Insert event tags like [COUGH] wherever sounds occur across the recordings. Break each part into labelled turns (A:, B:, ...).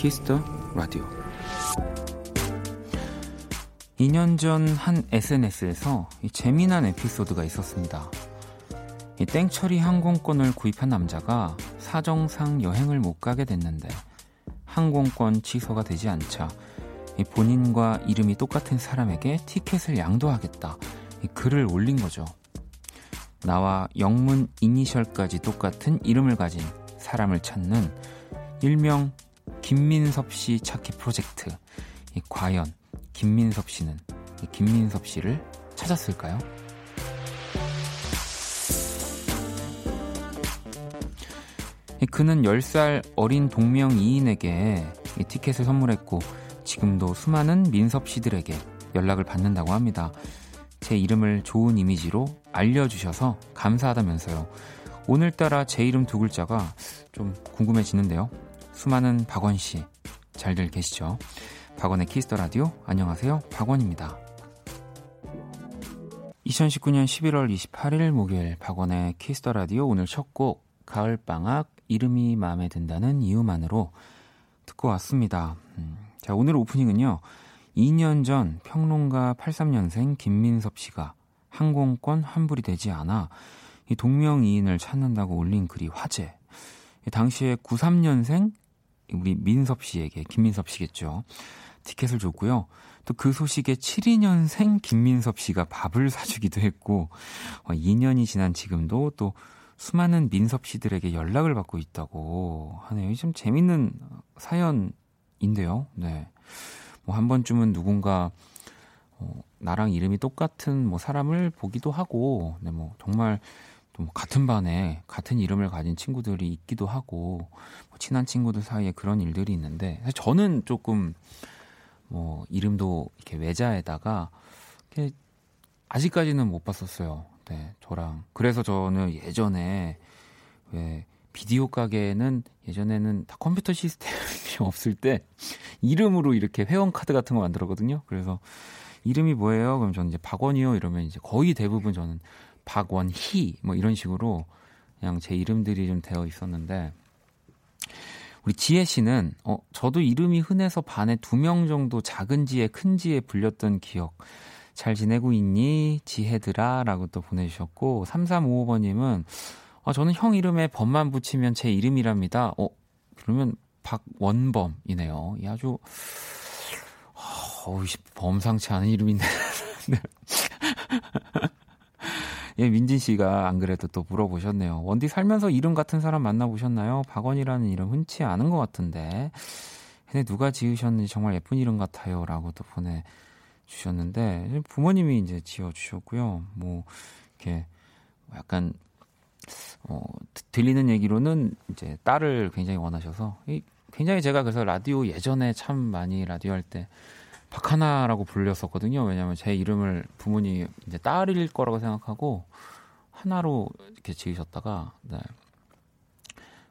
A: 키스 더 라디오 2년 전 한 SNS에서 재미난 에피소드가 있었습니다. 이 땡처리 항공권을 구입한 남자가 사정상 여행을 못 가게 됐는데 항공권 취소가 되지 않자 본인과 이름이 똑같은 사람에게 티켓을 양도하겠다 글을 올린 거죠. 나와 영문 이니셜까지 똑같은 이름을 가진 사람을 찾는 일명 김민섭 씨 찾기 프로젝트. 과연 김민섭 씨는 김민섭 씨를 찾았을까요? 그는 10살 어린 동명 이인에게 티켓을 선물했고 지금도 수많은 민섭 씨들에게 연락을 받는다고 합니다. 제 이름을 좋은 이미지로 알려주셔서 감사하다면서요. 오늘따라 제 이름 두 글자가 좀 궁금해지는데요. 수많은 박원 씨, 잘들 계시죠? 박원의 키스 더 라디오, 안녕하세요. 박원입니다. 2019년 11월 28일 목요일 박원의 키스 더 라디오 오늘 첫 곡 가을방학 이름이 마음에 든다는 이유만으로 듣고 왔습니다. 음, 자, 오늘 오프닝은요. 2년 전 평론가 83년생 김민섭 씨가 항공권 환불이 되지 않아 이 동명이인을 찾는다고 올린 글이 화제. 당시에 93년생 우리 민섭 씨에게 김민섭 씨겠죠. 티켓을 줬고요. 또 그 소식에 72년생 김민섭 씨가 밥을 [LAUGHS] 사주기도 했고 2년이 어, 지난 지금도 또 수많은 민섭 씨들에게 연락을 받고 있다고 하네요. 좀 재밌는 사연인데요. 네. 뭐 한 번쯤은 누군가 어, 나랑 이름이 똑같은 뭐 사람을 보기도 하고, 네, 뭐 정말 또 뭐 같은 반에 같은 이름을 가진 친구들이 있기도 하고 뭐 친한 친구들 사이에 그런 일들이 있는데 저는 조금 뭐 이름도 이렇게 외자에다가 이렇게 아직까지는 못 봤었어요. 네, 저랑 그래서 저는 예전에 왜 비디오 가게에는 예전에는 다 컴퓨터 시스템이 [LAUGHS] 없을 때 이름으로 이렇게 회원 카드 같은 거 만들었거든요. 그래서 이름이 뭐예요? 그럼 저는 이제 박원이요 이러면 이제 거의 대부분 저는 박원희 뭐 이런 식으로 그냥 제 이름들이 좀 되어 있었는데 우리 지혜 씨는 어 저도 이름이 흔해서 반에 두 명 정도 작은 지혜 큰 지혜 불렸던 기억 잘 지내고 있니 지혜들아라고 또 보내주셨고 3355번님은 어, 저는 형 이름에 범만 붙이면 제 이름이랍니다. 어 그러면 박원범이네요. 이 아주 어우 범상치 않은 이름인데. [LAUGHS] 네. 예, 민진 씨가 안 그래도 또 물어보셨네요. 원디 살면서 이름 같은 사람 만나보셨나요? 박원이라는 이름 흔치 않은 것 같은데. 근데 누가 지으셨는지 정말 예쁜 이름 같아요. 라고 또 보내주셨는데, 부모님이 이제 지어주셨고요. 뭐, 이렇게 약간, 어, 들리는 얘기로는 이제 딸을 굉장히 원하셔서, 굉장히 제가 그래서 라디오 예전에 참 많이 라디오 할 때 박하나라고 불렸었거든요. 왜냐하면 제 이름을 부모님이 이제 딸일 거라고 생각하고 하나로 이렇게 지으셨다가 네.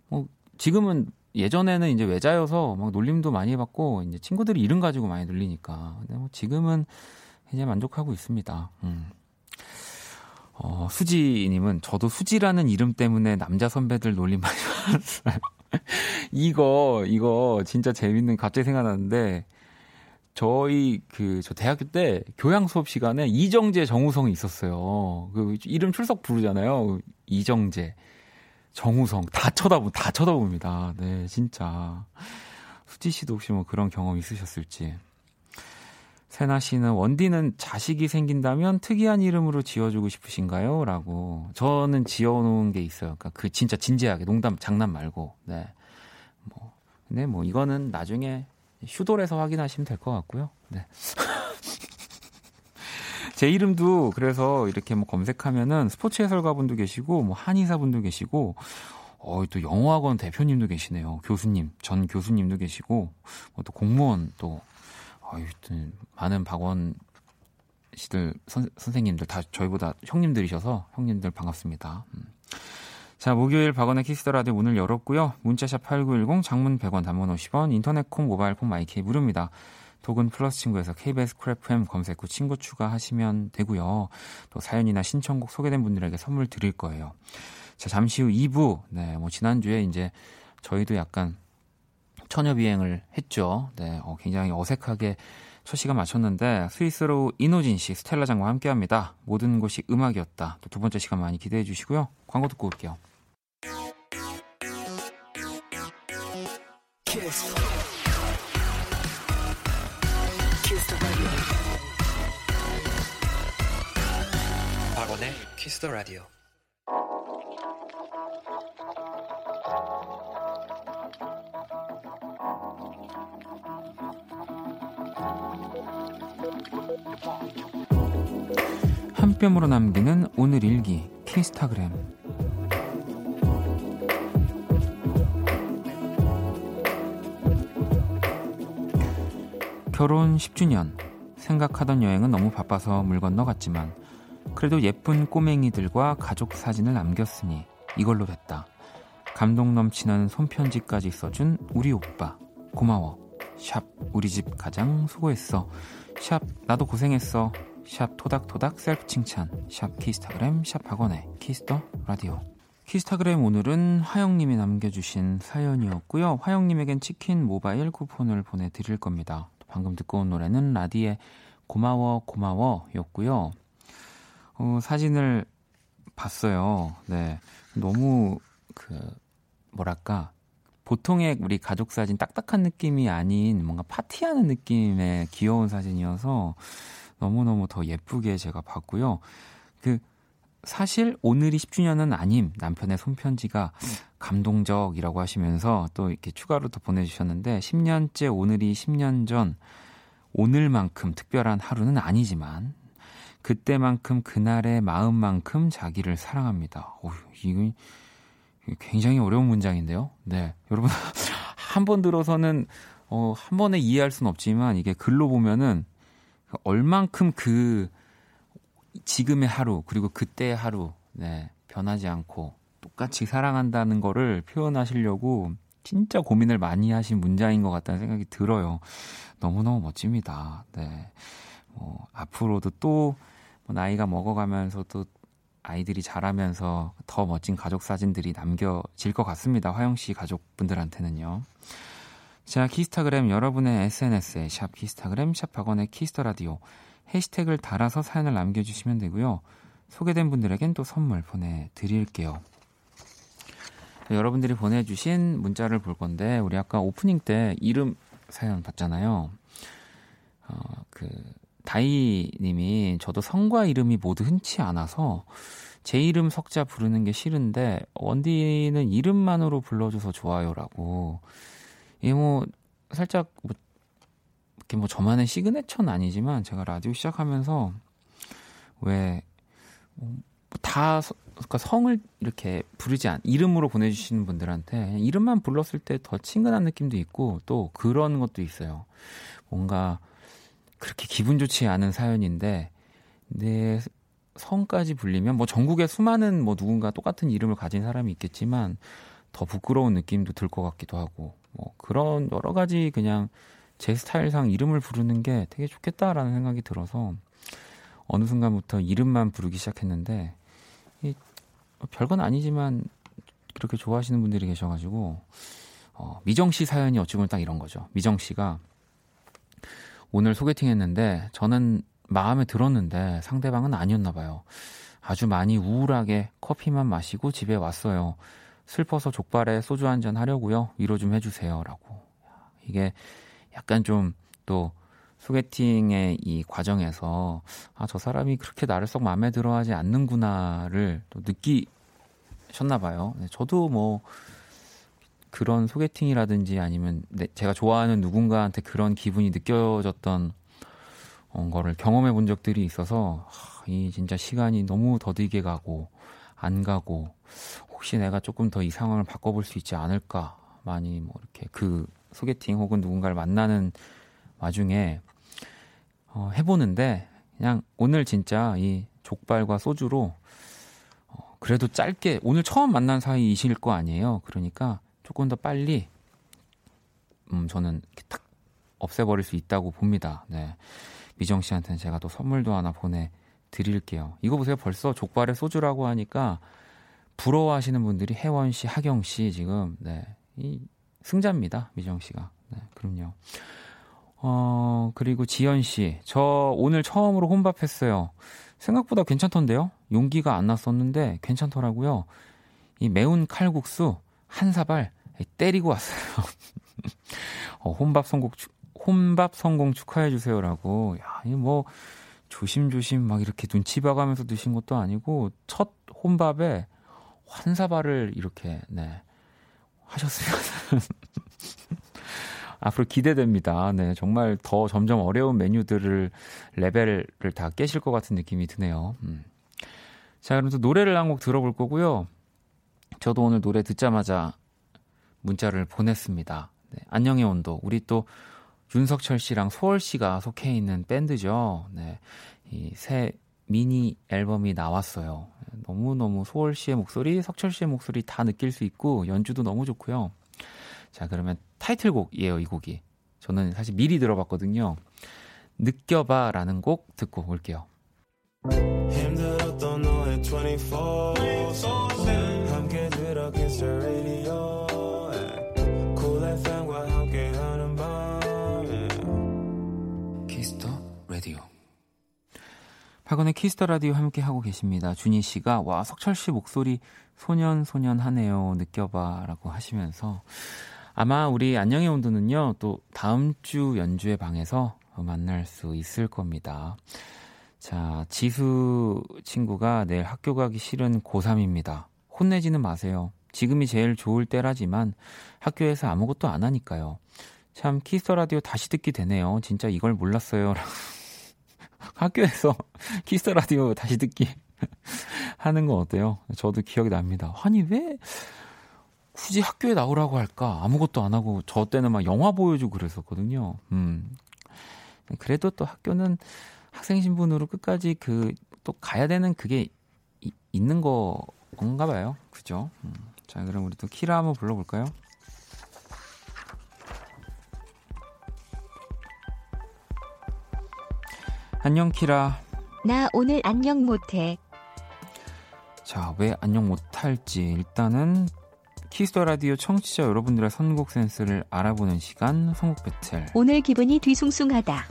A: 뭐 지금은 예전에는 이제 외자여서 막 놀림도 많이 받고 이제 친구들이 이름 가지고 많이 놀리니까 근데 뭐 지금은 이제 만족하고 있습니다. 음. 어, 수지님은 저도 수지라는 이름 때문에 남자 선배들 놀림 많이 [LAUGHS] 받았어요. 이거 이거 진짜 재밌는 갑자기 생각나는데 저희 그 저 대학교 때 교양 수업 시간에 이정재 정우성이 있었어요. 그 이름 출석 부르잖아요. 이정재, 정우성 다 쳐다보 다 쳐다봅니다. 네, 진짜. 수지 씨도 혹시 뭐 그런 경험 있으셨을지. 세나 씨는 원디는 자식이 생긴다면 특이한 이름으로 지어주고 싶으신가요? 라고. 저는 지어놓은 게 있어요. 그러니까 그 진짜 진지하게 농담, 장난 말고. 네. 뭐. 근데 뭐 이거는 나중에 휴돌에서 확인하시면 될 것 같고요. 네. [LAUGHS] 제 이름도 그래서 이렇게 뭐 검색하면은 스포츠 해설가분도 계시고 뭐 한의사분도 계시고 어, 또 영어학원 대표님도 계시네요. 교수님, 전 교수님도 계시고 뭐 또 공무원 또 어, 많은 박원 씨들 선, 선생님들 다 저희보다 형님들이셔서 형님들 반갑습니다. 음. 자, 목요일 박원의 키스 더 라디오 문을 열었고요. 문자샵 8910 장문 100원 단문 50원 인터넷 콩 모바일 폰 마이케이 무료입니다. 또는 플러스 친구에서 KBS 쿨FM 검색 후 친구 추가하시면 되고요. 또 사연이나 신청곡 소개된 분들에게 선물 드릴 거예요. 자, 잠시 후 2부. 네, 뭐 지난주에 이제 저희도 약간 처녀 비행을 했죠. 네, 어, 굉장히 어색하게 첫 시간 마쳤는데 스위스로 이노진 씨, 스텔라 장과 함께 합니다. 모든 곳이 음악이었다. 또 두 번째 시간 많이 기대해 주시고요. 광고 듣고 올게요. 키스 더 라디오. 한 뼘으로 남기는 오늘 일기 키스타그램 결혼 10주년 생각하던 여행은 너무 바빠서 물 건너갔지만 그래도 예쁜 꼬맹이들과 가족 사진을 남겼으니 이걸로 됐다. 감동 넘치는 손편지까지 써준 우리 오빠. 고마워. 샵 우리 집 가장 수고했어. 샵 나도 고생했어. 샵 토닥토닥 셀프 칭찬. 샵 키스타그램 샵 박원의 키스 더 라디오. 키스타그램 오늘은 화영님이 남겨주신 사연이었고요. 화영님에겐 치킨 모바일 쿠폰을 보내드릴 겁니다. 방금 듣고 온 노래는 라디의 고마워 고마워 였고요 어, 사진을 봤어요 네 너무 그 뭐랄까 보통의 우리 가족 사진 딱딱한 느낌이 아닌 뭔가 파티하는 느낌의 귀여운 사진이어서 너무너무 더 예쁘게 제가 봤고요. 그 사실 오늘이 10주년은 아님 남편의 손편지가 감동적이라고 하시면서 또 이렇게 추가로 더 보내주셨는데 10년째 오늘이 10년 전 오늘만큼 특별한 하루는 아니지만 그때만큼 그날의 마음만큼 자기를 사랑합니다. 오, 이거 굉장히 어려운 문장인데요. 네, 여러분 [LAUGHS] 한 번 들어서는 어, 한 번에 이해할 수는 없지만 이게 글로 보면은 얼만큼 그 지금의 하루 그리고 그때의 하루 네, 변하지 않고 똑같이 사랑한다는 거를 표현하시려고 진짜 고민을 많이 하신 문장인 것 같다는 생각이 들어요. 너무너무 멋집니다. 네. 뭐, 앞으로도 또 뭐 나이가 먹어가면서 또 아이들이 자라면서 더 멋진 가족 사진들이 남겨질 것 같습니다. 화영 씨 가족분들한테는요. 자, 키스타그램 여러분의 SNS에 샵 키스타그램 샵 박원의 키스 더 라디오 해시태그를 달아서 사연을 남겨주시면 되고요. 소개된 분들에겐 또 선물 보내드릴게요. 여러분들이 보내주신 문자를 볼 건데 우리 아까 오프닝 때 이름 사연 봤잖아요. 어, 그 다이님이 저도 성과 이름이 모두 흔치 않아서 제 이름 석자 부르는 게 싫은데 원디는 이름만으로 불러줘서 좋아요라고 이게 뭐 살짝 뭐 이렇게 뭐 저만의 시그네처는 아니지만 제가 라디오 시작하면서 왜다 뭐 그러니까 성을 이렇게 부르지 않 이름으로 보내주시는 분들한테 이름만 불렀을 때 더 친근한 느낌도 있고 또 그런 것도 있어요. 뭔가 그렇게 기분 좋지 않은 사연인데 내 성까지 불리면 뭐 전국에 수많은 뭐 누군가 똑같은 이름을 가진 사람이 있겠지만 더 부끄러운 느낌도 들 것 같기도 하고 뭐 그런 여러 가지 그냥 제 스타일상 이름을 부르는 게 되게 좋겠다라는 생각이 들어서 어느 순간부터 이름만 부르기 시작했는데 이 별건 아니지만 그렇게 좋아하시는 분들이 계셔가지고 어, 미정 씨 사연이 어찌 보면 딱 이런 거죠. 미정 씨가 오늘 소개팅 했는데 저는 마음에 들었는데 상대방은 아니었나 봐요. 아주 많이 우울하게 커피만 마시고 집에 왔어요. 슬퍼서 족발에 소주 한 잔 하려고요. 위로 좀 해주세요. 라고. 이게 약간 좀 또 소개팅의 이 과정에서 아, 저 사람이 그렇게 나를 썩 마음에 들어 하지 않는구나를 또 느끼셨나 봐요. 네, 저도 뭐 그런 소개팅이라든지 아니면 제가 좋아하는 누군가한테 그런 기분이 느껴졌던 어, 거를 경험해 본 적들이 있어서 이 진짜 시간이 너무 더디게 가고 안 가고 혹시 내가 조금 더 이 상황을 바꿔볼 수 있지 않을까 많이 뭐 이렇게 그 소개팅 혹은 누군가를 만나는 와중에 어, 해보는데 그냥 오늘 진짜 이 족발과 소주로 어, 그래도 짧게 오늘 처음 만난 사이이실 거 아니에요. 그러니까 조금 더 빨리 음 저는 탁 없애버릴 수 있다고 봅니다. 네. 미정 씨한테는 제가 또 선물도 하나 보내 드릴게요. 이거 보세요. 벌써 족발에 소주라고 하니까 부러워하시는 분들이 혜원 씨, 하경 씨 지금 네. 이 승자입니다. 미정 씨가. 네, 그럼요. 어, 그리고 지연 씨. 저 오늘 처음으로 혼밥 했어요. 생각보다 괜찮던데요? 용기가 안 났었는데 괜찮더라고요. 이 매운 칼국수 한 사발 때리고 왔어요. [LAUGHS] 어, 혼밥 성공, 혼밥 성공 축하해 주세요라고. 야, 이 뭐, 조심조심 막 이렇게 눈치 봐가면서 드신 것도 아니고, 첫 혼밥에 한 사발을 이렇게, 네, 하셨으면. [LAUGHS] 앞으로 기대됩니다. 네, 정말 더 점점 어려운 메뉴들을 레벨을 다 깨실 것 같은 느낌이 드네요. 음. 자, 그럼 또 노래를 한 곡 들어볼 거고요. 저도 오늘 노래 듣자마자 문자를 보냈습니다. 네, 안녕의 온도. 우리 또 윤석철 씨랑 소월 씨가 속해 있는 밴드죠. 네. 이 새 미니 앨범이 나왔어요. 너무너무 소월 씨의 목소리, 석철 씨의 목소리 다 느낄 수 있고 연주도 너무 좋고요. 자, 그러면 타이틀곡이에요, 이 곡이. 저는 사실 미리 들어봤거든요. 느껴봐라는 곡 듣고 올게요. 힘들었던 너의 24, 24. 박원의 키스 더 라디오 함께 하고 계십니다. 준희 씨가 와 석철 씨 목소리 소년 소년 하네요 느껴봐라고 하시면서 아마 우리 안녕의 온도는요, 또 다음 주 연주회 방에서 만날 수 있을 겁니다. 자, 지수 친구가 내일 학교 가기 싫은 고3입니다. 혼내지는 마세요. 지금이 제일 좋을 때라지만 학교에서 아무것도 안 하니까요. 참, 키스 더 라디오 다시 듣기 되네요. 진짜 이걸 몰랐어요. [LAUGHS] 학교에서 [LAUGHS] 키스 더 라디오 다시 듣기 [LAUGHS] 하는 건 어때요? 저도 기억이 납니다. 아니, 왜 굳이 학교에 나오라고 할까? 아무것도 안 하고 저 때는 막 영화 보여주고 그랬었거든요. 음. 그래도 또 학교는 학생 신분으로 끝까지 그 또 가야 되는 그게 이, 있는 건가 봐요. 그죠? 음. 자, 그럼 우리 또 키라 한번 불러볼까요? 안녕 키라.
B: 나 오늘 안녕 못해.
A: 자, 왜 안녕 못할지 일단은 키스 더 라디오 청취자 여러분들의 선곡 센스를 알아보는 시간 선곡 배틀.
B: 오늘 기분이 뒤숭숭하다.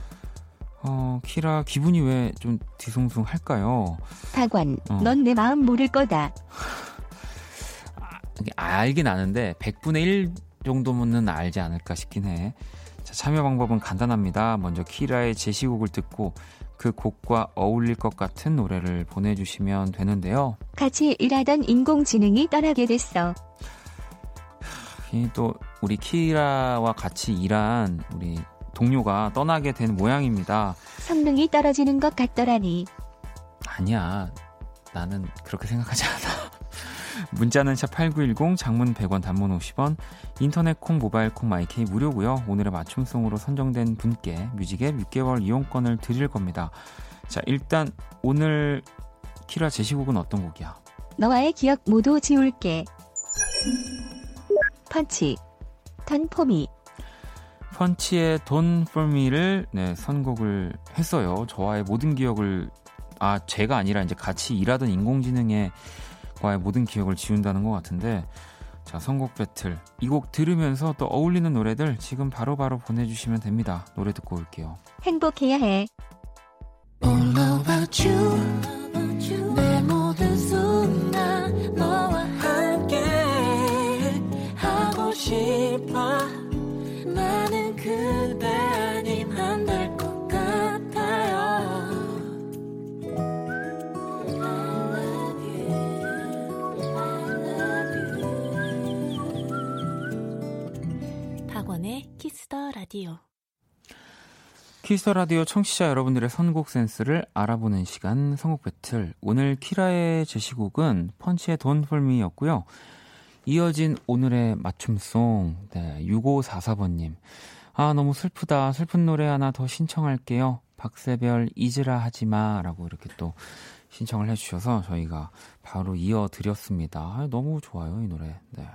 A: 어, 키라 기분이 왜 좀 뒤숭숭할까요?
B: 박원, 어. 넌 내 마음 모를 거다.
A: 아, 알긴 아는데 100분의 1 정도면은 알지 않을까 싶긴 해. 자, 참여 방법은 간단합니다. 먼저 키라의 제시곡을 듣고 그 곡과 어울릴 것 같은 노래를 보내주시면 되는데요.
B: 같이 일하던 인공지능이 떠나게 됐어.
A: 또 우리 키라와 같이 일한 우리 동료가 떠나게 된 모양입니다.
B: 성능이 떨어지는 것 같더라니.
A: 아니야. 나는 그렇게 생각하지 않아. 문자는 샵 8910 장문 100원 단문 50원 인터넷 콩 모바일 콩 마이케이 무료고요. 오늘의 맞춤송으로 선정된 분께 뮤직앱 6개월 이용권을 드릴 겁니다. 자, 일단 오늘 키라 제시곡은 어떤 곡이야?
B: 너와의 기억 모두 지울게. 펀치, 던포미.
A: 펀치의 돈 포미를 네, 선곡을 했어요. 저와의 모든 기억을 아 제가 아니라 이제 같이 일하던 인공지능의 과의 모든 기억을 지운다는 것 같은데 자 선곡 배틀 이 곡 들으면서 또 어울리는 노래들 지금 바로바로 바로 보내주시면 됩니다. 노래 듣고 올게요.
B: 행복해야 해. 라디오
A: 키스 더 라디오 청취자 여러분들의 선곡 센스를 알아보는 시간 선곡 배틀 오늘 키라의 제시곡은 펀치의 Done For Me였고요 이어진 오늘의 맞춤송, 네, 6544번님. 아, 너무 슬프다. 슬픈 노래 하나 더 신청할게요. 박세별 잊으라 하지 마. 라고 이렇게 또 신청을 해주셔서 저희가 바로 이어 드렸습니다. 아, 너무 좋아요, 이 노래. 네.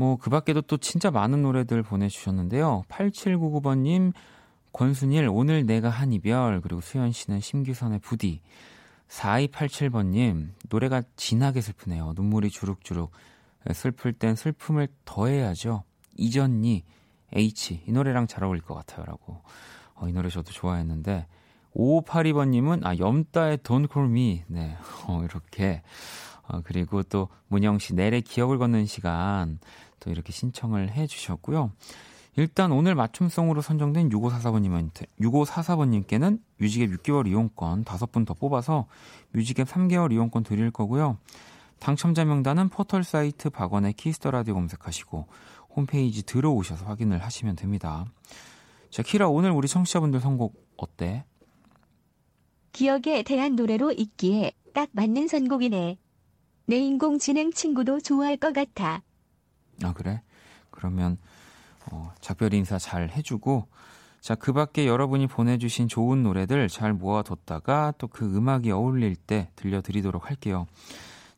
A: 뭐, 그 밖에도 또 진짜 많은 노래들 보내주셨는데요. 8799번님, 권순일, 오늘 내가 한 이별, 그리고 수현 씨는 심규선의 부디, 4287번님, 노래가 진하게 슬프네요. 눈물이 주룩주룩. 슬플 땐 슬픔을 더해야죠. 이전니, H. 이 노래랑 잘 어울릴 것 같아요. 라고. 어, 이 노래 저도 좋아했는데. 5582번님은, 아, 염따의 Don't Call Me. 네. [LAUGHS] 어, 이렇게. 어, 그리고 또 문영 씨, 넬의 기억을 걷는 시간. 또 이렇게 신청을 해 주셨고요. 일단 오늘 맞춤송으로 선정된 6544번님한테 6544번님께는 뮤직앱 6개월 이용권 5분 더 뽑아서 뮤직앱 3개월 이용권 드릴 거고요. 당첨자 명단은 포털 사이트 박원의 Kiss the Radio 검색하시고 홈페이지 들어오셔서 확인을 하시면 됩니다. 자, 키라 오늘 우리 청취자분들 선곡 어때?
B: 기억에 대한 노래로 있기에 딱 맞는 선곡이네. 내 인공지능 친구도 좋아할 것 같아.
A: 아, 그래? 그러면 어, 작별 인사 잘 해주고 자, 그 밖에 여러분이 보내주신 좋은 노래들 잘 모아뒀다가 또 그 음악이 어울릴 때 들려드리도록 할게요.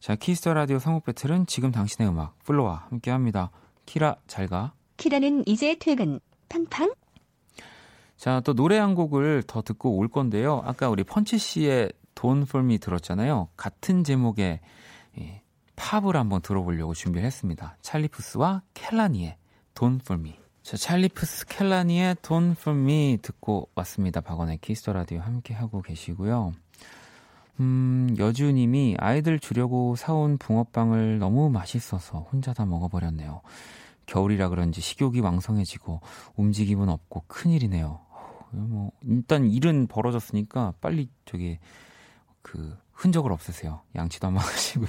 A: 자, Kiss the Radio 선곡 배틀은 지금 당신의 음악, FLO와 함께 합니다. 키라, 잘 가.
B: 키라는 이제 퇴근. 팡팡.
A: 자, 또 노래 한 곡을 더 듣고 올 건데요. 아까 우리 펀치 씨의 Done For Me 들었잖아요. 같은 제목의 예, 팝을 한번 들어보려고 준비를 했습니다. 찰리푸스와 켈라니의 Don't For Me. 자, 찰리푸스 켈라니의 Don't For Me 듣고 왔습니다. 박원의 Kiss the Radio 함께 하고 계시고요. 음, 여주님이 아이들 주려고 사온 붕어빵을 너무 맛있어서 혼자 다 먹어버렸네요. 겨울이라 그런지 식욕이 왕성해지고 움직임은 없고 큰일이네요. 뭐 일단 일은 벌어졌으니까 빨리 저기 그 흔적을 없애세요. 양치도 한번 [LAUGHS] 하시고요.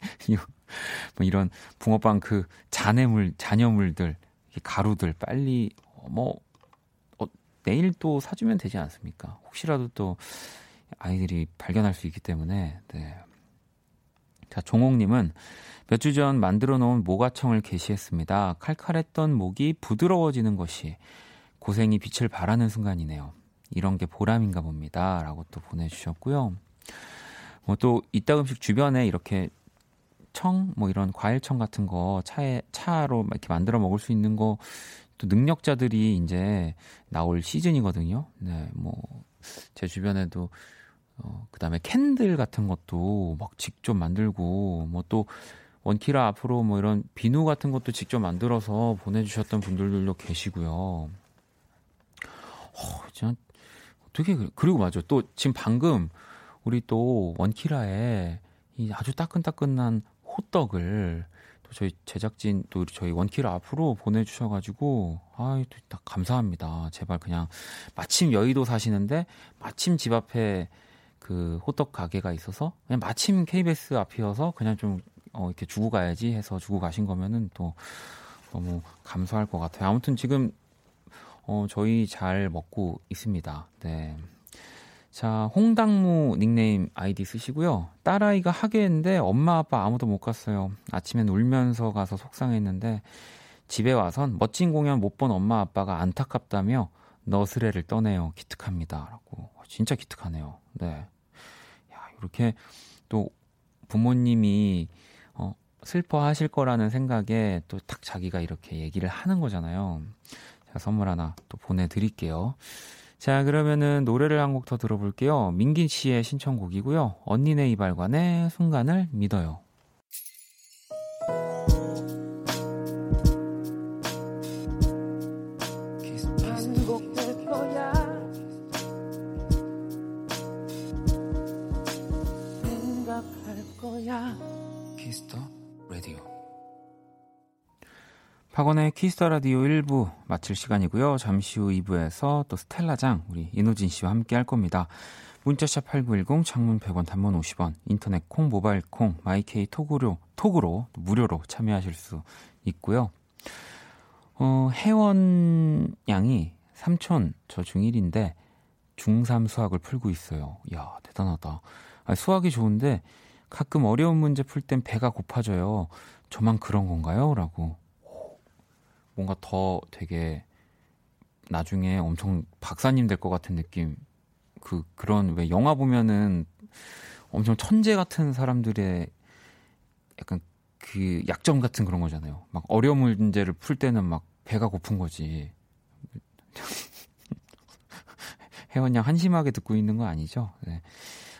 A: [LAUGHS] 뭐 이런 붕어빵 그 잔해물, 잔여물들, 가루들 빨리 뭐 어, 내일 또 사주면 되지 않습니까? 혹시라도 또 아이들이 발견할 수 있기 때문에 네. 자 종옥님은 몇 주 전 만들어 놓은 모가청을 게시했습니다. 칼칼했던 목이 부드러워지는 것이 고생이 빛을 발하는 순간이네요. 이런 게 보람인가 봅니다. 라고 또 보내주셨고요. 뭐 또 이따금씩 주변에 이렇게 청, 뭐 이런 과일청 같은 거 차에, 차로 이렇게 만들어 먹을 수 있는 거 또 능력자들이 이제 나올 시즌이거든요. 네, 뭐, 제 주변에도 어, 그 다음에 캔들 같은 것도 막 직접 만들고, 뭐 또 원키라 앞으로 뭐 이런 비누 같은 것도 직접 만들어서 보내주셨던 분들도 계시고요. 어, 진짜 어떻게, 그리고 맞아. 또 지금 방금 우리 또 원키라에 이 아주 따끈따끈한 호떡을 또 저희 제작진 또 저희 원키라 앞으로 보내주셔가지고 아이 또 감사합니다. 제발 그냥 마침 여의도 사시는데 마침 집 앞에 그 호떡 가게가 있어서 그냥 마침 KBS 앞이어서 그냥 좀 어, 이렇게 주고 가야지 해서 주고 가신 거면은 또 너무 감사할 것 같아요. 아무튼 지금 어, 저희 잘 먹고 있습니다. 네. 자, 홍당무 닉네임 아이디 쓰시고요. 딸아이가 하계인데 엄마 아빠 아무도 못 갔어요. 아침엔 울면서 가서 속상했는데 집에 와선 멋진 공연 못 본 엄마 아빠가 안타깝다며 너스레를 떠내요. 기특합니다. 라고. 진짜 기특하네요. 네. 야, 이렇게 또 부모님이 어, 슬퍼하실 거라는 생각에 또 딱 자기가 이렇게 얘기를 하는 거잖아요. 제가 선물 하나 또 보내 드릴게요. 자, 그러면은 노래를 한 곡 더 들어볼게요. 민긴 씨의 신청곡이고요. 언니네 이발관의 순간을 믿어요. Kiss the Radio 박원의 Kiss the Radio 1부 마칠 시간이고요. 잠시 후 2부에서 또 스텔라장 우리 이호진 씨와 함께 할 겁니다. 문자샵 8910 창문 100원 단문 50원 인터넷 콩 모바일 콩 마이케이 톡으로 톡으로 무료로 참여하실 수 있고요. 어, 혜원 양이 삼촌 저 중1인데 중3 수학을 풀고 있어요. 야, 대단하다. 아, 수학이 좋은데 가끔 어려운 문제 풀 땐 배가 고파져요. 저만 그런 건가요? 라고 뭔가 더 되게 나중에 엄청 박사님 될 것 같은 느낌. 그, 그런, 왜 영화 보면은 엄청 천재 같은 사람들의 약간 그 약점 같은 그런 거잖아요. 막 어려운 문제를 풀 때는 막 배가 고픈 거지. [LAUGHS] 혜원 양 한심하게 듣고 있는 거 아니죠? 네.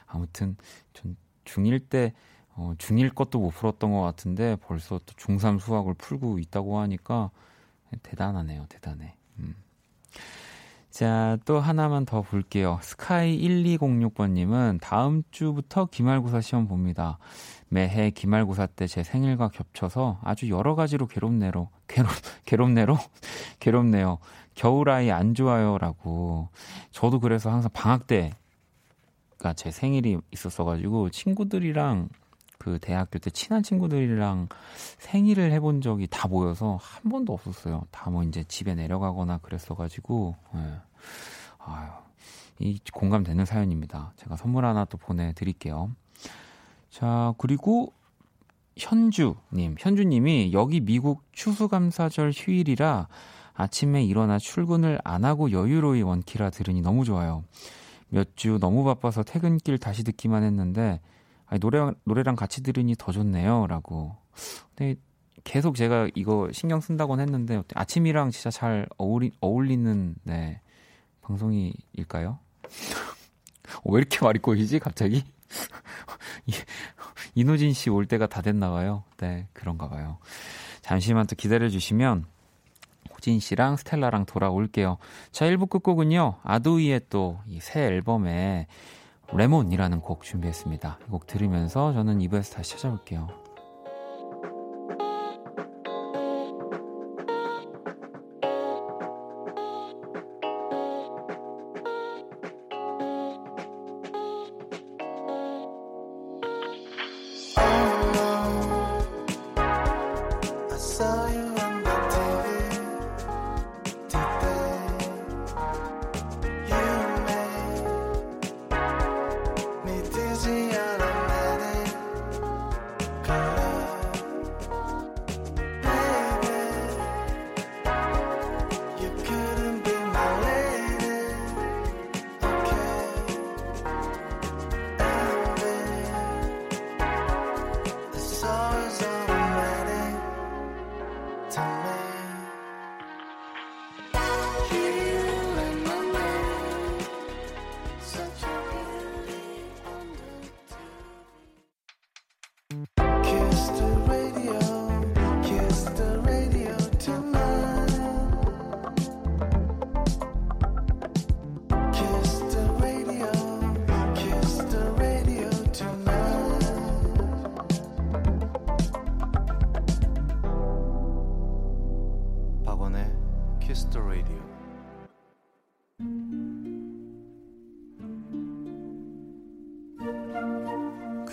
A: 아무튼 전 중1 때 어, 중1 것도 못 풀었던 것 같은데 벌써 또 중3 수학을 풀고 있다고 하니까 대단하네요. 대단해. 음. 자, 또 하나만 더 볼게요. 스카이1206번님은 다음 주부터 기말고사 시험 봅니다. 매해 기말고사 때 제 생일과 겹쳐서 아주 여러 가지로 괴롭네로, 괴롭, [LAUGHS] 괴롭네로? [LAUGHS] 괴롭네요. 겨울아이 안 좋아요라고. 저도 그래서 항상 방학 때가 제 생일이 있었어가지고 친구들이랑 그 대학교 때 친한 친구들이랑 생일을 해본 적이 다 모여서 한 번도 없었어요. 다 뭐 이제 집에 내려가거나 그랬어가지고, 예. 아유, 이 공감되는 사연입니다. 제가 선물 하나 또 보내드릴게요. 자, 그리고 현주님, 현주님이 여기 미국 추수감사절 휴일이라 아침에 일어나 출근을 안 하고 여유로이 원키라 들으니 너무 좋아요. 몇 주 너무 바빠서 퇴근길 다시 듣기만 했는데 아니, 노래, 노래랑 같이 들으니 더 좋네요. 라고. 근데 계속 제가 이거 신경 쓴다곤 했는데, 아침이랑 진짜 잘 어울리, 어울리는, 네, 방송이일까요? 왜 이렇게 말이 꼬이지, 갑자기? [LAUGHS] 이노진 씨 올 때가 다 됐나 봐요. 네, 그런가 봐요. 잠시만 또 기다려 주시면, 호진 씨랑 스텔라랑 돌아올게요. 자, 1부 끝곡은요, 아도이의 또 이 새 앨범에 레몬이라는 곡 준비했습니다. 이 곡 들으면서 저는 2부에서 다시 찾아올게요.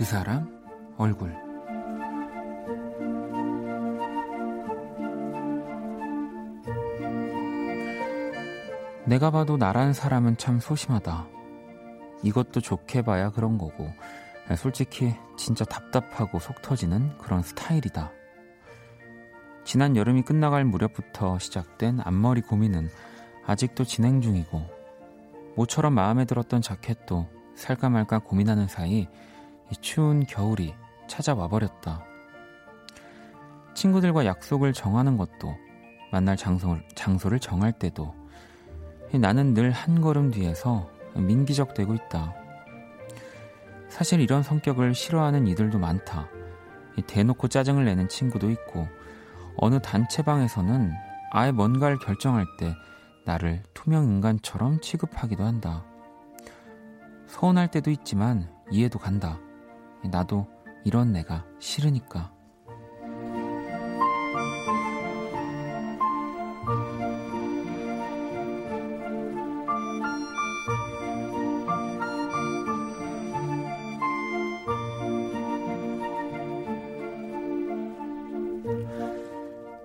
A: 사람 얼굴 내가 봐도 나란 사람은 참 소심하다. 이것도 좋게 봐야 그런 거고, 솔직히 진짜 답답하고 속 터지는 그런 스타일이다. 지난 여름이 끝나갈 무렵부터 시작된 앞머리 고민은 아직도 진행 중이고, 모처럼 마음에 들었던 자켓도 살까 말까 고민하는 사이 이 추운 겨울이 찾아와 버렸다. 친구들과 약속을 정하는 것도 만날 장소, 장소를 정할 때도 나는 늘 한 걸음 뒤에서 민기적되고 있다. 사실 이런 성격을 싫어하는 이들도 많다. 대놓고 짜증을 내는 친구도 있고 어느 단체방에서는 아예 뭔가를 결정할 때 나를 투명 인간처럼 취급하기도 한다. 서운할 때도 있지만 이해도 간다. 나도 이런 내가 싫으니까.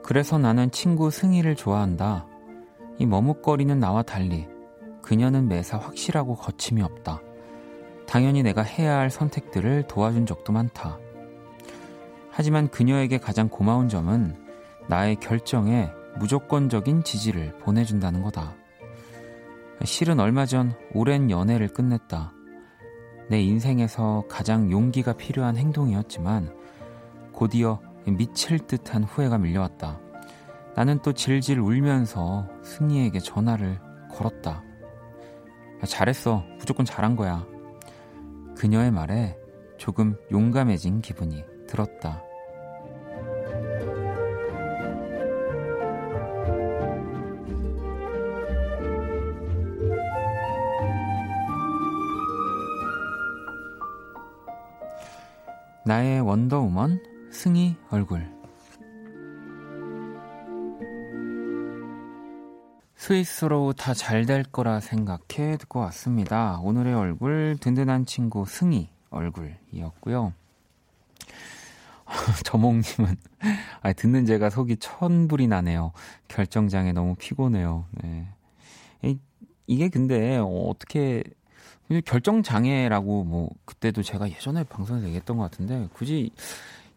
A: 그래서 나는 친구 승희를 좋아한다. 이 머뭇거리는 나와 달리 그녀는 매사 확실하고 거침이 없다. 당연히 내가 해야 할 선택들을 도와준 적도 많다. 하지만 그녀에게 가장 고마운 점은 나의 결정에 무조건적인 지지를 보내준다는 거다. 실은 얼마 전 오랜 연애를 끝냈다. 내 인생에서 가장 용기가 필요한 행동이었지만 곧이어 미칠 듯한 후회가 밀려왔다. 나는 또 질질 울면서 승희에게 전화를 걸었다. 잘했어. 무조건 잘한 거야. 그녀의 말에 조금 용감해진 기분이 들었다. 나의 원더우먼 승희 얼굴 스위스로 다 잘 될 거라 생각해 듣고 왔습니다. 오늘의 얼굴 든든한 친구 승희 얼굴이었고요. [LAUGHS] 저몽님은 [LAUGHS] 아, 듣는 제가 속이 천불이 나네요. 결정장애 너무 피곤해요. 네. 이게 근데 어떻게 결정장애라고 뭐 그때도 제가 예전에 방송에서 얘기했던 것 같은데 굳이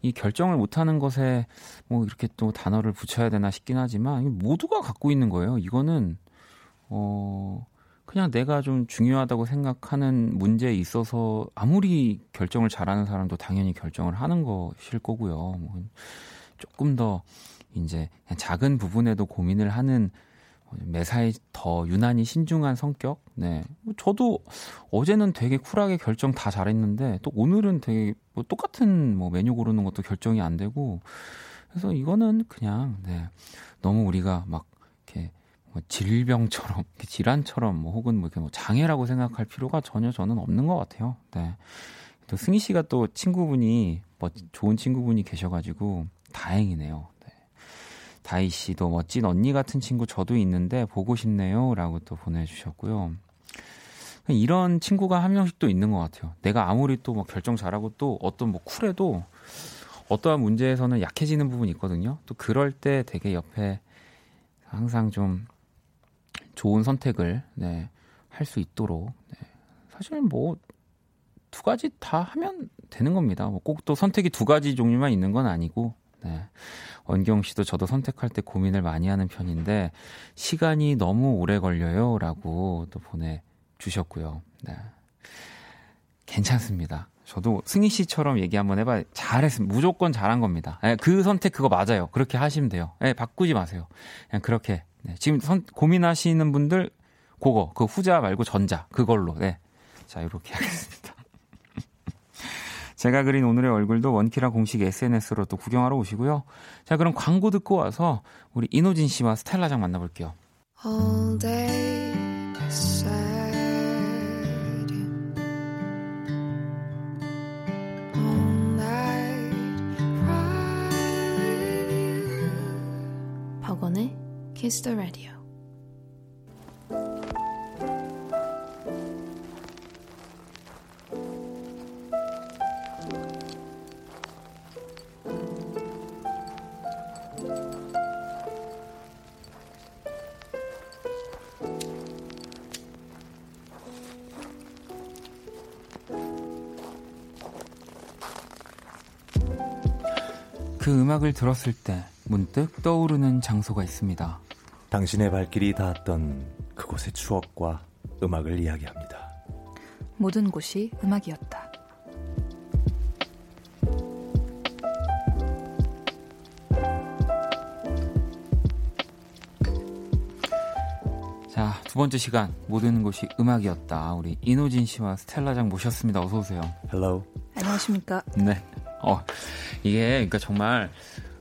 A: 이 결정을 못하는 것에 뭐 이렇게 또 단어를 붙여야 되나 싶긴 하지만 모두가 갖고 있는 거예요. 이거는 어 그냥 내가 좀 중요하다고 생각하는 문제에 있어서 아무리 결정을 잘하는 사람도 당연히 결정을 하는 것일 거고요. 뭐 조금 더 이제 작은 부분에도 고민을 하는 매사에 더 유난히 신중한 성격. 네. 뭐 저도 어제는 되게 쿨하게 결정 다 잘했는데 또 오늘은 되게 뭐 똑같은 뭐 메뉴 고르는 것도 결정이 안 되고 그래서 이거는 그냥 네. 너무 우리가 막 이렇게 뭐 질병처럼 질환처럼 뭐 혹은 뭐 이렇게 뭐 장애라고 생각할 필요가 전혀 저는 없는 것 같아요. 네. 또 승희 씨가 또 친구분이 뭐 좋은 친구분이 계셔가지고 다행이네요. 다희 씨도 멋진 언니 같은 친구 저도 있는데 보고 싶네요. 라고 또 보내주셨고요. 이런 친구가 한 명씩 또 있는 것 같아요. 내가 아무리 또 뭐 결정 잘하고 또 어떤 뭐 쿨해도 어떠한 문제에서는 약해지는 부분이 있거든요. 또 그럴 때 되게 옆에 항상 좀 좋은 선택을 네, 할 수 있도록 네. 사실 뭐 두 가지 다 하면 되는 겁니다. 뭐 꼭 또 선택이 두 가지 종류만 있는 건 아니고 네. 원경 씨도 저도 선택할 때 고민을 많이 하는 편인데 시간이 너무 오래 걸려요. 라고 또 보내 주셨고요. 네. 괜찮습니다. 저도 승희 씨처럼 얘기 한번 해봐요. 잘했습니다. 무조건 잘한 겁니다. 네, 그 선택 그거 맞아요. 그렇게 하시면 돼요. 네, 바꾸지 마세요. 그냥 그렇게. 네, 지금 선, 고민하시는 분들, 그거, 그 후자 말고 전자, 그걸로. 네. 자, 이렇게 하겠습니다. 제가 그린 오늘의 얼굴도 원키라 공식 SNS로 또 구경하러 오시고요. 자, 그럼 광고 듣고 와서 우리 이노진 씨와 스텔라장 만나볼게요. All day 박원의 Kiss the Radio 음악을 들었을 때 문득 떠오르는 장소가 있습니다.
C: 당신의 발길이 닿았던 그곳의 추억과 음악을 이야기합니다.
D: 모든 곳이 음악이었다.
A: 자, 두 번째 시간 모든 곳이 음악이었다. 우리 이노진 씨와 스텔라장 모셨습니다. 어서 오세요.
C: Hello.
D: 안녕하십니까?
A: 네. 어, 이게 그러니까 정말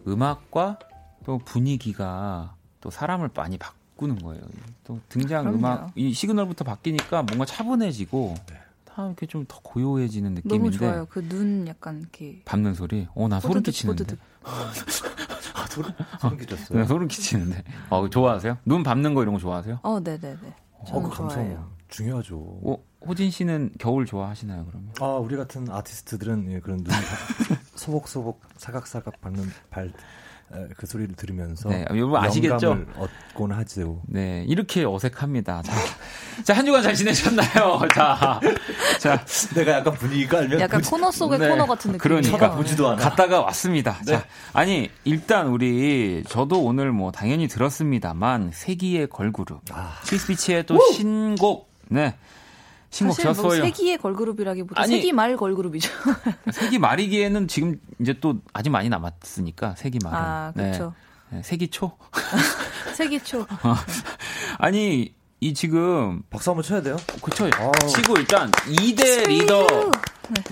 A: 음악과 또 분위기가 또 사람을 많이 바꾸는 거예요. 또 등장 그럼요. 음악 이 시그널부터 바뀌니까 뭔가 차분해지고 네. 다 이렇게 좀 더 고요해지는 느낌인데 너무
D: 좋아요. 그 눈 약간 이렇게
A: 밟는 소리. 어, 나 소름 끼치는데. [LAUGHS]
C: 아, 소름, 소름 끼쳤어요. [LAUGHS]
A: 네, 소름 끼치는데. 어, 좋아하세요? 눈 밟는 거 이런 거 좋아하세요?
D: 어, 네, 네, 네. 어, 그 감성
C: 중요하죠.
A: 어, 호진 씨는 겨울 좋아하시나요, 그러면?
C: 아, 우리 같은 아티스트들은 예, 그런 눈 [LAUGHS] 소복소복 사각사각 밟는 발 그 소리를 들으면서 네, 여러분 아시겠죠? 얻곤 하죠.
A: 네, 이렇게 어색합니다. 자, 자, 한 주간 잘 지내셨나요? [LAUGHS] 자, 자,
C: 내가 약간 분위기가 알면
D: 약간 보지, 코너 속의 네, 코너 같은 느낌.
A: 그러니까 보지도 않아. 갔다가 왔습니다. 네. 자, 아니 일단 우리 저도 오늘 뭐 당연히 들었습니다만 세기의 걸그룹 아. 스위스비치의 또 오! 신곡 네. 신곡
D: 사실 뭐 세기의 걸그룹이라기보다 아니, 세기 말 걸그룹이죠. [LAUGHS]
A: 세기 말이기에는 지금 이제 또 아직 많이 남았으니까 세기 말은.
D: 아, 그렇죠.
A: 네. 네. 세기 초. [LAUGHS]
D: 세기 초. [LAUGHS]
A: 아니 이 지금
C: 박수 한번 쳐야 돼요?
A: 그쵸. 아. 치고 일단 2대 리더,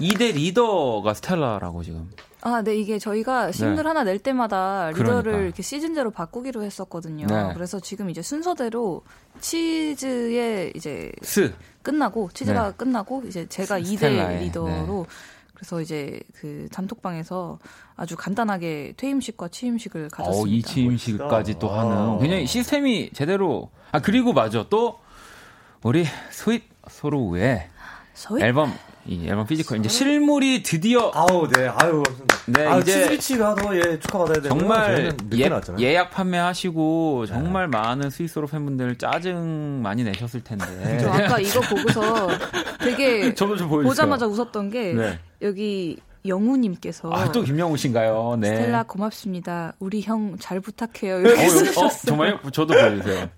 A: 2대 리더가 스텔라라고 지금.
D: 아, 네, 이게 저희가 싱글 네. 하나 낼 때마다 리더를 그러니까. 이렇게 시즌제로 바꾸기로 했었거든요. 네. 그래서 지금 이제 순서대로 치즈의 이제 스. 끝나고 치즈가 네. 끝나고 이제 제가 2대 리더로 그래서 이제 그 단톡방에서 아주 간단하게 퇴임식과 취임식을 가졌습니다. 어,
A: 이 취임식까지 또 하는 굉장히 시스템이 제대로 아 그리고 맞아 또 우리 스윗 소로우의 앨범 이 앨범 physical 이제 실물이 드디어
C: 아우 네 아유 네 아, 이제 스위치가 더 예 축하받아야 되는
A: 정말 예, 약 판매하시고 정말 네. 많은 스위스로 팬분들 짜증 많이 내셨을 텐데
D: 저 아까 이거 보고서 되게 [LAUGHS] 저도 좀 보자마자 웃었던 게 네. 여기 영우님께서
A: 아, 또 김영우 씨인가요? 네.
D: 스텔라 고맙습니다. 우리 형 잘 부탁해요. 이렇게 어, 쓰셨어요. 어,
A: 정말요? 저도 보여주세요.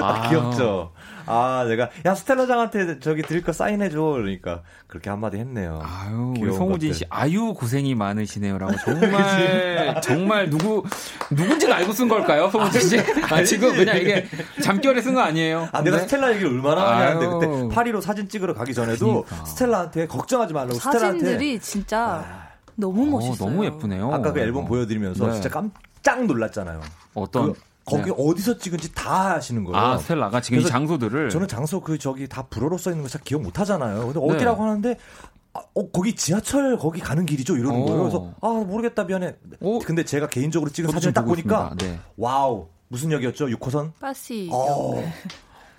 C: 아, 귀엽죠. 아, 내가 야 스텔라장한테 저기 드릴 거 사인해 줘. 그러니까 그렇게 한마디 했네요.
A: 아유, 우리 송우진 씨 아유 고생이 많으시네요라고 [LAUGHS] 정말 정말 누구 누군지는 알고 쓴 걸까요, 송우진 씨? 아, 지금 그냥 이게 잠결에 쓴 거 아니에요?
C: 아, 내가 네? 스텔라 얘기를 얼마나 많이 하는데 그때 파리로 사진 찍으러 가기 전에도 그러니까. 스텔라한테 걱정하지 말라고
D: 사진들이
C: 스텔라한테
D: 진짜 아, 너무 멋있어요.
A: 어, 너무 예쁘네요.
C: 아까 그 앨범 보여드리면서 네. 진짜 깜짝 놀랐잖아요.
A: 어떤 그
C: 거기 네. 어디서 찍은지 다 아시는 거예요.
A: 아, 스텔라가 지금 이 장소들을
C: 저는 장소 그 저기 다 불어로 써 있는 거 잘 기억 못 하잖아요. 근데 어디라고 네. 하는데 아, 어, 거기 지하철 거기 가는 길이죠 이러는 오. 거예요. 그래서 아 모르겠다 미안해. 오. 근데 제가 개인적으로 찍은 사진을 딱 보니까 네. 와우 무슨 역이었죠? 6호선?
D: 빠시. 어.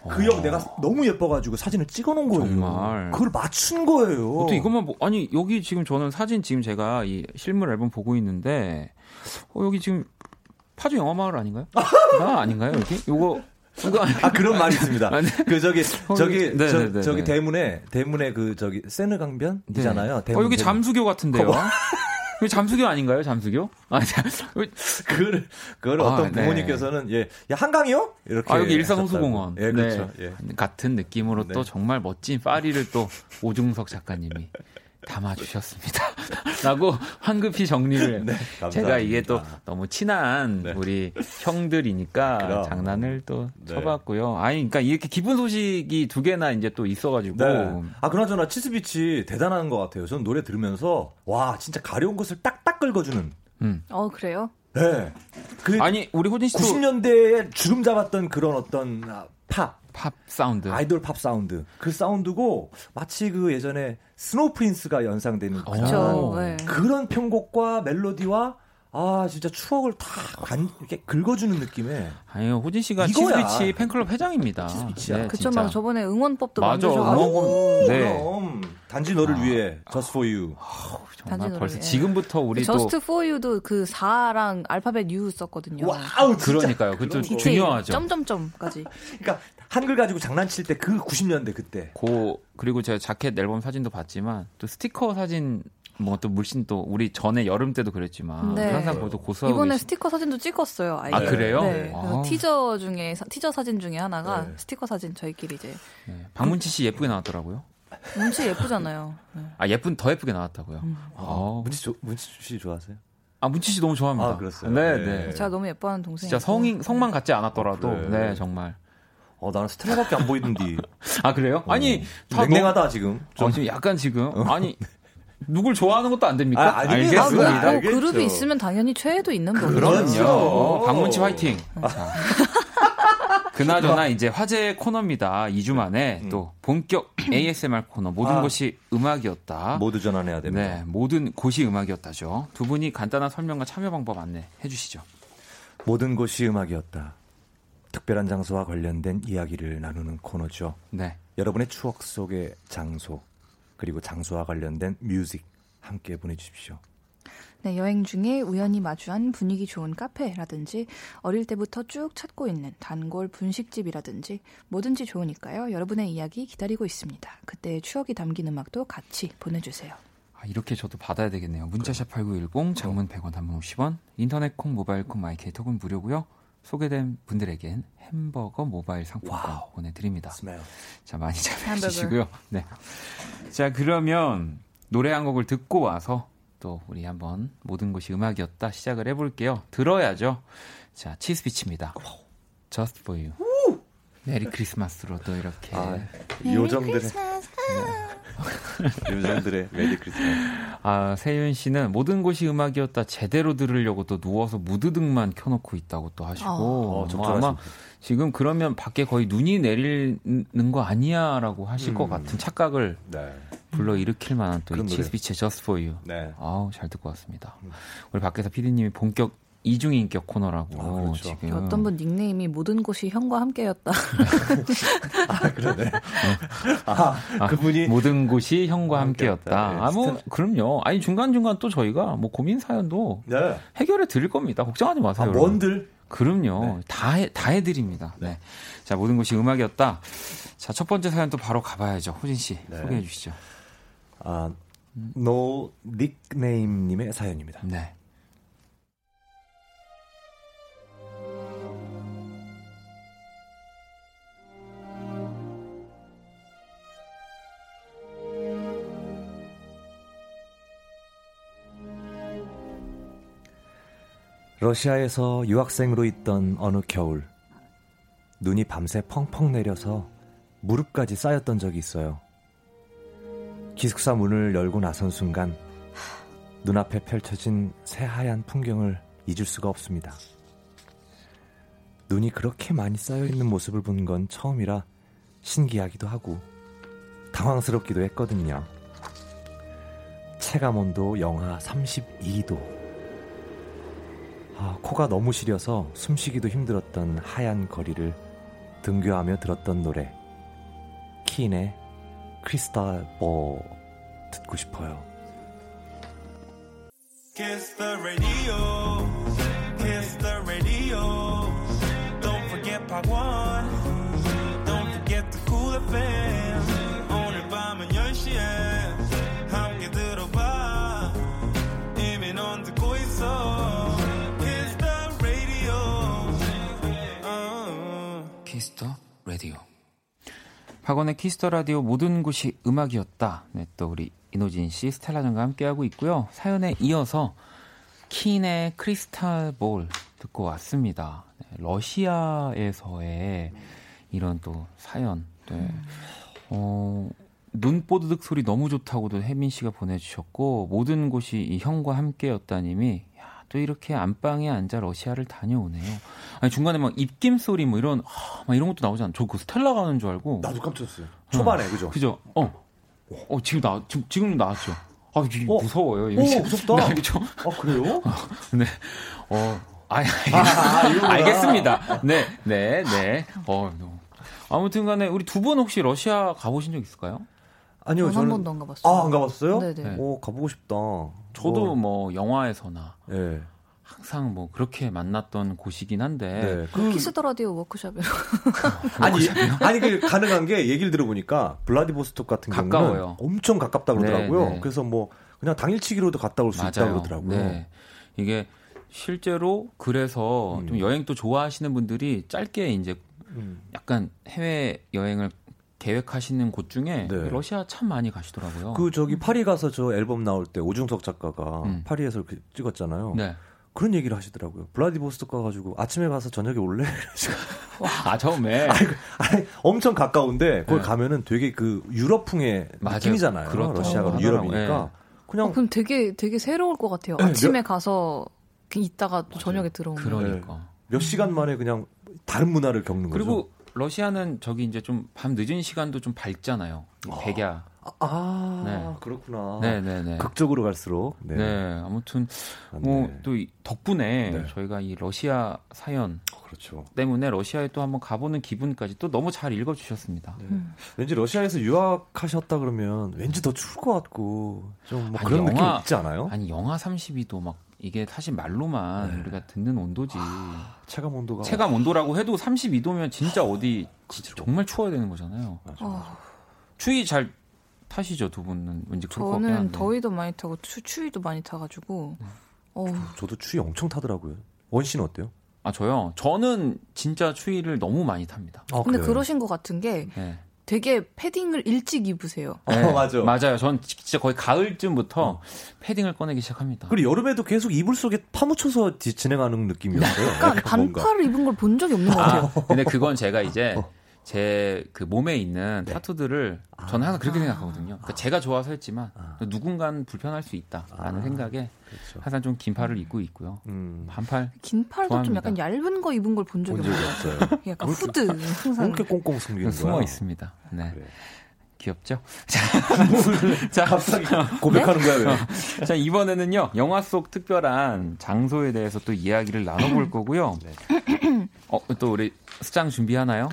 C: 그역 내가 너무 예뻐가지고 사진을 찍어놓은 거예요. 정말. 그걸 맞춘 거예요.
A: 또 이것만 보, 아니 여기 지금 저는 사진 지금 제가 이 실물 앨범 보고 있는데 어, 여기 지금 파주 영화 마을 아닌가요? [LAUGHS] 아, 아닌가요? 여기? 요거
C: 아 그런 말이 있습니다. 아, 네. 그 저기 저기 네, 저, 네, 네, 저기 네. 대문에 대문에 그 저기 세느 강변이잖아요.
A: 네. 어 여기 잠수교 같은데요. [LAUGHS] 이 잠수교 아닌가요? 잠수교? [LAUGHS] 아,
C: 그걸 그걸 아, 어떤 부모님께서는 예, 야 한강이요? 이렇게
A: 아 여기 일산호수공원.
C: 예, 그렇죠. 예.
A: 같은 느낌으로 또 정말 멋진 파리를 또 오중석 작가님이 담아주셨습니다. [LAUGHS] 라고 황급히 정리를. 네, 제가 이게 또 너무 친한 네. 우리 형들이니까 그럼. 장난을 또 네. 쳐봤고요. 아니, 그러니까 이렇게 기쁜 소식이 두 개나 이제 또 있어가지고. 네.
C: 아, 그나저나 치스비치 대단한 것 같아요. 저는 노래 들으면서 와, 진짜 가려운 것을 딱딱 긁어주는.
D: 음. 어, 그래요?
C: 네.
A: 그 아니, 우리 호진 씨도
C: 90년대에 주름 잡았던 그런 어떤 팝.
A: 팝 사운드.
C: 아이돌 팝 사운드. 그 사운드고 마치 그 예전에 Snow Prince가 연상되는
D: 그쵸, 네.
C: 그런 편곡과 멜로디와 아 진짜 추억을 다 간, 이렇게 긁어주는 느낌에
A: 아니요 호진 씨가 치스비치 팬클럽 회장입니다.
C: 치스비치야. 네,
D: 그쵸 막 저번에 응원법도
A: 맞아 응원법
C: 네 그럼 단지 너를 아, 위해 Just for You
A: 아, 정말 벌써 위해. 지금부터 우리
D: 그 Just for You도 그 4랑 알파벳 U 썼거든요.
C: wow
A: 그러니까요. 그것도 중요하죠.
D: 점점점까지.
C: 그러니까 한글 가지고 장난칠 때 그 90년대 그때.
A: 고 그리고 제가 자켓 앨범 사진도 봤지만 또 스티커 사진 뭐또 물씬 또 우리 전에 여름 때도 그랬지만 네. 항상 그래도 고서
D: 이번에 계신... 스티커 사진도 찍었어요.
A: 아예. 아 그래요?
D: 네. 아. 티저 중에 티저 사진 중에 하나가 네. 스티커 사진 저희끼리 이제.
A: 네. 박문치 씨 예쁘게 나왔더라고요.
D: 문치 예쁘잖아요. 네.
A: 아 예쁜 더 예쁘게 나왔다고요. 음.
C: 아, 문치 문치 씨 좋아하세요?
A: 아 문치 씨 너무 좋아합니다.
C: 아 그렇어요.
A: 네, 네.
D: 제가 너무 예뻐하는 동생.
A: 진짜 성인 성만 같지 않았더라도 아, 네 정말.
C: 어, 나는 스텔라밖에 안 보이던데. [LAUGHS]
A: 아, 그래요? 어. 아니,
C: 냉랭하다, 너무... 지금.
A: 좀. 어, 지금 약간 지금. 어. 아니, 누굴 좋아하는 것도 안 됩니까?
C: 아, 알겠습니다.
D: 아, 뭐, 그룹이 있으면 당연히 최애도 있는 거죠.
A: 그럼요. 어, 박문치 화이팅. 자. [LAUGHS] 그나저나 이제 화제 코너입니다. 2주 만에 음. 또 본격 ASMR 코너 모든 아, 것이 음악이었다.
C: 모두 전환해야 됩니다.
A: 네, 모든 곳이 음악이었다죠. 두 분이 간단한 설명과 참여 방법 안내해 주시죠.
C: 모든 곳이 음악이었다. 특별한 장소와 관련된 이야기를 나누는 코너죠.
A: 네.
C: 여러분의 추억 속의 장소 그리고 장소와 관련된 뮤직 함께 보내주십시오.
D: 네, 여행 중에 우연히 마주한 분위기 좋은 카페라든지 어릴 때부터 쭉 찾고 있는 단골 분식집이라든지 뭐든지 좋으니까요. 여러분의 이야기 기다리고 있습니다. 그때의 추억이 담긴 음악도 같이 보내주세요.
A: 아, 이렇게 저도 받아야 되겠네요. 문자샵 8910, 장문 100원, 단문 50원, 인터넷 콩, 모바일 콩, 마이케이 톡은 무료고요. 소개된 분들에겐 햄버거 모바일 상품권 wow. 보내드립니다.
C: smell.
A: 자 많이 참여해 주시고요. 네. 자 그러면 노래 한 곡을 듣고 와서 또 우리 한번 모든 곳이 음악이었다 시작을 해볼게요. 들어야죠. 자 치스비치입니다. Just for you. 메리 크리스마스로 또 이렇게 아,
C: 요정들의 [LAUGHS] 요정들의 메리 크리스마스.
A: 아 세윤 씨는 모든 곳이 음악이었다 제대로 들으려고 또 누워서 무드등만 켜놓고 있다고 또 하시고 어, 뭐 아마 지금 그러면 밖에 거의 눈이 내리는 거 아니야라고 하실 음. 것 같은 착각을 네. 불러 일으킬 만한 또이 치스비치의 Just For You. 네. 아우 잘 듣고 왔습니다. 음. 우리 밖에서 피디님이 본격 이중인격 코너라고 아, 그렇죠. 지금
D: 어떤 분 닉네임이 모든 곳이 형과 함께였다. [LAUGHS]
C: 아 그러네. 아, 아, 그분이
A: 모든 곳이 형과 함께였다. 네, 아뭐 그럼요. 아니 중간 중간 또 저희가 뭐 고민 사연도 네. 해결해 드릴 겁니다. 걱정하지 마세요.
C: 아, 뭔들?
A: 그럼요. 네. 다, 해, 다 해드립니다. 네. 자, 모든 것이 음악이었다. 자, 첫 번째 사연 또 바로 가봐야죠. 호진 씨, 네. 소개해 주시죠.
C: 아, 노 닉네임님의 사연입니다.
A: 네.
C: 러시아에서 유학생으로 있던 어느 겨울, 눈이 밤새 펑펑 내려서 무릎까지 쌓였던 적이 있어요. 기숙사 문을 열고 나선 순간, 눈앞에 펼쳐진 새하얀 풍경을 잊을 수가 없습니다. 눈이 그렇게 많이 쌓여 있는 모습을 본 건 처음이라 신기하기도 하고 당황스럽기도 했거든요. 체감 온도 영하 32도. 아, 코가 너무 시려서 숨쉬기도 힘들었던 하얀 거리를 등교하며 들었던 노래 키인의 크리스탈 뭐 듣고 싶어요. Kiss the radio. Kiss the radio. Don't forget Pop 1. 박원의 Kiss the Radio 모든 곳이 음악이었다. 네, 또 우리 이노진 씨, 스텔라장과 함께하고 있고요. 사연에 이어서 킨의 Crystal Ball 듣고 왔습니다. 네, 러시아에서의 이런 또 사연. 네. 어, 눈뽀드득 소리 너무 좋다고도 혜민 씨가 보내주셨고 모든 곳이 이 형과 함께였다님이 또 이렇게 안방에 앉아 러시아를 다녀오네요. 아니 중간에 막 입김 소리 뭐 이런 아, 막 이런 것도 나오지 않아. 저그 스텔라 가는 줄 알고. 나도 깜짝 놀랐어요. 초반에 어, 그죠?
A: 그죠? 어. 어 지금 나 지금 지금 나왔죠. 아 이게 어? 무서워요.
C: 이거 어, 무섭다. [LAUGHS] 나 좀... 아 그래요? 어,
A: 네. 어. 아, 아, 알겠습니다. 네, 네, 네. 어, 아무튼 간에 우리 두 분 혹시 러시아 가보신 적 있을까요?
C: 아니요,
D: 저는 한 번도 안 가봤어요.
C: 아, 안 가봤어요? 네네. 오, 가보고 싶다.
A: 저도 어. 뭐 영화에서나 네. 항상 뭐 그렇게 만났던 곳이긴 한데 네.
D: 그 Kiss the Radio 워크숍이요. [LAUGHS]
C: 아니 아니 그 가능한 게 얘기를 들어보니까 블라디보스톡 같은 가까워요. 경우는 엄청 가깝다 그러더라고요. 네, 네. 그래서 뭐 그냥 당일치기로도 갔다 올 수 있다 그러더라고요. 네.
A: 이게 실제로 그래서 음. 좀 여행 또 좋아하시는 분들이 짧게 이제 음. 약간 해외 여행을 계획하시는 곳 중에 네. 러시아 참 많이 가시더라고요.
C: 그 저기 파리 가서 저 앨범 나올 때 오중석 작가가 음. 파리에서 이렇게 찍었잖아요. 네. 그런 얘기를 하시더라고요. 블라디보스토크 가가지고 아침에 가서 저녁에 올래? [LAUGHS]
A: 아 처음에 [LAUGHS]
C: 아니, 아니, 엄청 가까운데 거기 네. 가면은 되게 그 유럽풍의 맞아요. 느낌이잖아요. 그렇죠. 러시아가 유럽이니까 네.
D: 그냥 어, 그럼 되게 되게 새로울 것 같아요. 네, 아침에 몇... 가서 있다가 또 저녁에 들어오는.
A: 그러니까
C: 네. 몇 시간 만에 그냥 다른 문화를 겪는
A: 그리고
C: 거죠.
A: 그리고 러시아는 저기 이제 좀 밤 늦은 시간도 좀 밝잖아요. 아. 백야.
C: 아, 네. 그렇구나.
A: 네네네.
C: 극적으로 갈수록.
A: 네. 네 아무튼 뭐 또 덕분에 네. 저희가 이 러시아 사연
C: 어, 그렇죠.
A: 때문에 러시아에 또 한번 가보는 기분까지 또 너무 잘 읽어주셨습니다. 네. 음.
C: 왠지 러시아에서 유학하셨다 그러면 왠지 더 추울 것 같고 좀뭐 그런 영하, 느낌 있지 않아요?
A: 아니 영하 32도 막 이게 사실 말로만 네. 우리가 듣는 온도지. 아,
C: 체감 온도가
A: 체감 온도라고 해도 32도면 진짜 어디 정말 추워야 되는 거잖아요. 맞아, 맞아. 어. 추위 잘 타시죠 두 분은 왠지
D: 저는 더위도 많이 타고 추, 추위도 많이 타가지고.
C: 어 저도 추위 엄청 타더라고요. 원 씨는 어때요?
A: 아 저요. 저는 진짜 추위를 너무 많이 탑니다.
D: 아, 근데 그래요? 그러신 것 같은 게 네. 되게 패딩을 일찍 입으세요.
A: 네, 어, 맞아. 맞아요. 전 진짜 거의 가을쯤부터 어. 패딩을 꺼내기 시작합니다.
C: 그리고 여름에도 계속 이불 속에 파묻혀서 진행하는 느낌이었어요.
D: 약간 반팔을 입은 걸 본 적이 없는 것 같아요.
A: 아, 근데 그건 제가 이제 어. 제 그 몸에 있는 네. 타투들을 저는 항상 그렇게 아. 생각하거든요. 그러니까 아. 제가 좋아서 했지만 아. 누군가는 불편할 수 있다라는 아. 생각에 그렇죠. 항상 좀 긴 팔을 입고 있고요. 음. 반팔.
D: 긴 팔도 좋아합니다. 좀 약간 얇은 거 입은 걸 본 적이 없어요. 약간 후드 항상.
C: 그렇게 꽁꽁 숨기는
A: 숨어 있습니다. 네. 그래. 귀엽죠? [LAUGHS] [LAUGHS]
C: 자, 갑자기 고백하는 거야,
A: 왜? 자, 이번에는요, 영화 속 특별한 장소에 대해서 또 이야기를 나눠볼 거고요. 네. 어, 또 우리 수장 준비하나요?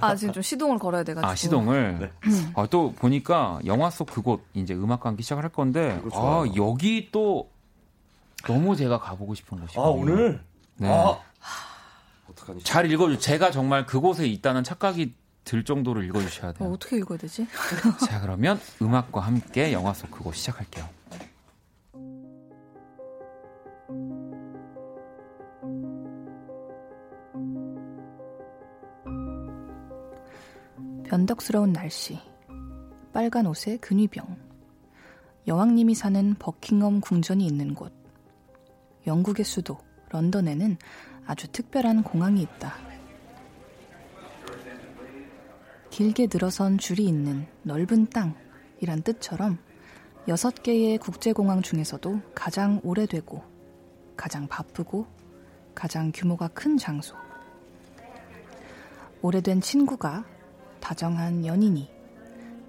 D: 아, 지금 좀 시동을 걸어야 돼가지고.
A: 아, 시동을? 네. 아, 또 보니까 영화 속 그곳, 이제 음악과 함께 시작을 할 건데, 아, 여기 또 너무 제가 가보고 싶은 곳이에요.
C: 아, 오늘?
A: 네. 아. 어떡하니? 잘 읽어줘. 제가 정말 그곳에 있다는 착각이 들 정도로 읽어주셔야 돼요.
D: 어, 어떻게 읽어야 되지?
A: 자, 그러면 음악과 함께 영화 속 그곳 시작할게요.
D: 변덕스러운 날씨, 빨간 옷에 근위병, 여왕님이 사는 버킹엄 궁전이 있는 곳, 영국의 수도 런던에는 아주 특별한 공항이 있다. 길게 늘어선 줄이 있는 넓은 땅이란 뜻처럼 여섯 개의 국제공항 중에서도 가장 오래되고 가장 바쁘고 가장 규모가 큰 장소. 오래된 친구가 다정한 연인이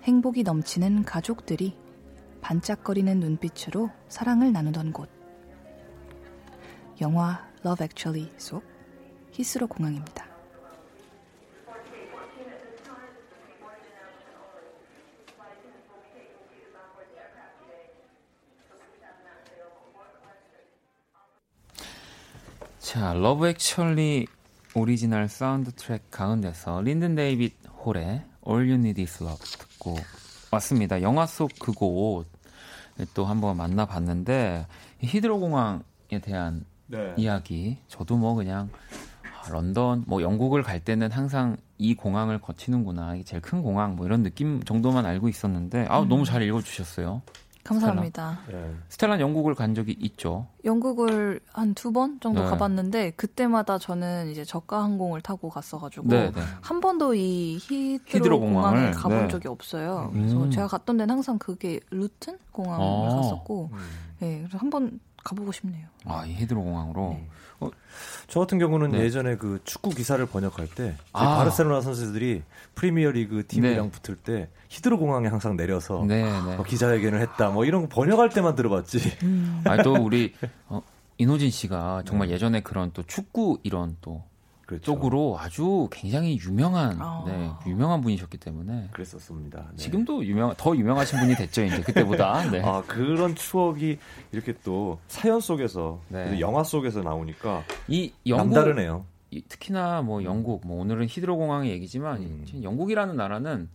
D: 행복이 넘치는 가족들이 반짝거리는 눈빛으로 사랑을 나누던 곳. 영화 Love Actually 속 히스로 공항입니다.
A: 자, Love Actually 오리지널 사운드 트랙 가운데서 린든 데이빗 홀의 All You Need Is Love 듣고 왔습니다. 영화 속 그곳 또 한번 만나봤는데 히드로 공항에 대한 네. 이야기 저도 뭐 그냥 아, 런던 뭐 영국을 갈 때는 항상 이 공항을 거치는구나 이게 제일 큰 공항 뭐 이런 느낌 정도만 알고 있었는데 아 음. 너무 잘 읽어주셨어요.
D: 감사합니다.
A: 스텔라. 네. 스텔라 영국을 간 적이 있죠.
D: 영국을 한 두 번 정도 네. 가봤는데 그때마다 저는 이제 저가 항공을 타고 갔어가지고 네, 네. 한 번도 이 히드로, 히드로 공항을 가본 네. 적이 없어요. 음. 그래서 제가 갔던 데는 항상 그게 루튼 공항을 아. 갔었고, 음. 네, 그래서 한 번 가보고 싶네요.
A: 아, 이 히드로 공항으로. 네.
C: 어, 저 같은 경우는 네. 예전에 그 축구 기사를 번역할 때 아. 바르셀로나 선수들이 프리미어리그 팀이랑 네. 붙을 때 히드로 공항에 항상 내려서 네, 네. 어, 기자회견을 했다. 뭐 이런 거 번역할 때만 들어봤지.
A: 음. 아니 또 우리 [LAUGHS] 어, 이노진 씨가 정말 네. 예전에 그런 또 축구 이런 또 그렇죠. 쪽으로 아주 굉장히 유명한 아. 네, 유명한 분이셨기 때문에
C: 그랬었습니다. 네.
A: 지금도 유명 더 유명하신 분이 됐죠 이제 그때보다. [LAUGHS] 네.
C: 아 그런 추억이 이렇게 또 사연 속에서 네. 영화 속에서 나오니까 이 영국, 남다르네요.
A: 이, 특히나 뭐 영국 뭐 오늘은 히드로 공항의 얘기지만 음. 영국이라는 나라는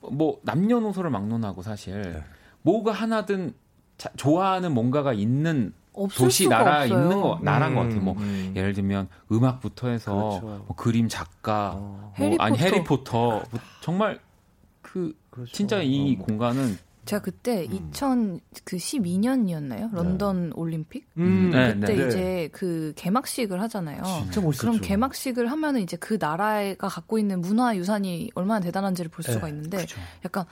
A: 뭐 남녀노소를 막론하고 사실 네. 뭐가 하나든 자, 좋아하는 뭔가가 있는 도시 나라 없어요. 있는 거 나라인 음, 것 같아요. 뭐 음. 예를 들면 음악부터 해서 그렇죠. 뭐 그림 작가, 어. 뭐 아니 해리포터 뭐 정말 그 그렇죠. 진짜 이 어. 공간은
D: 제가 그때 음. 2012년이었나요? 런던 네. 올림픽? 음, 네, 그때 네. 이제 그 개막식을 하잖아요. 진짜 멋있었죠. 그럼 개막식을 하면은 이제 그 나라가 갖고 있는 문화 유산이 얼마나 대단한지를 볼 수가 네, 있는데 그렇죠. 약간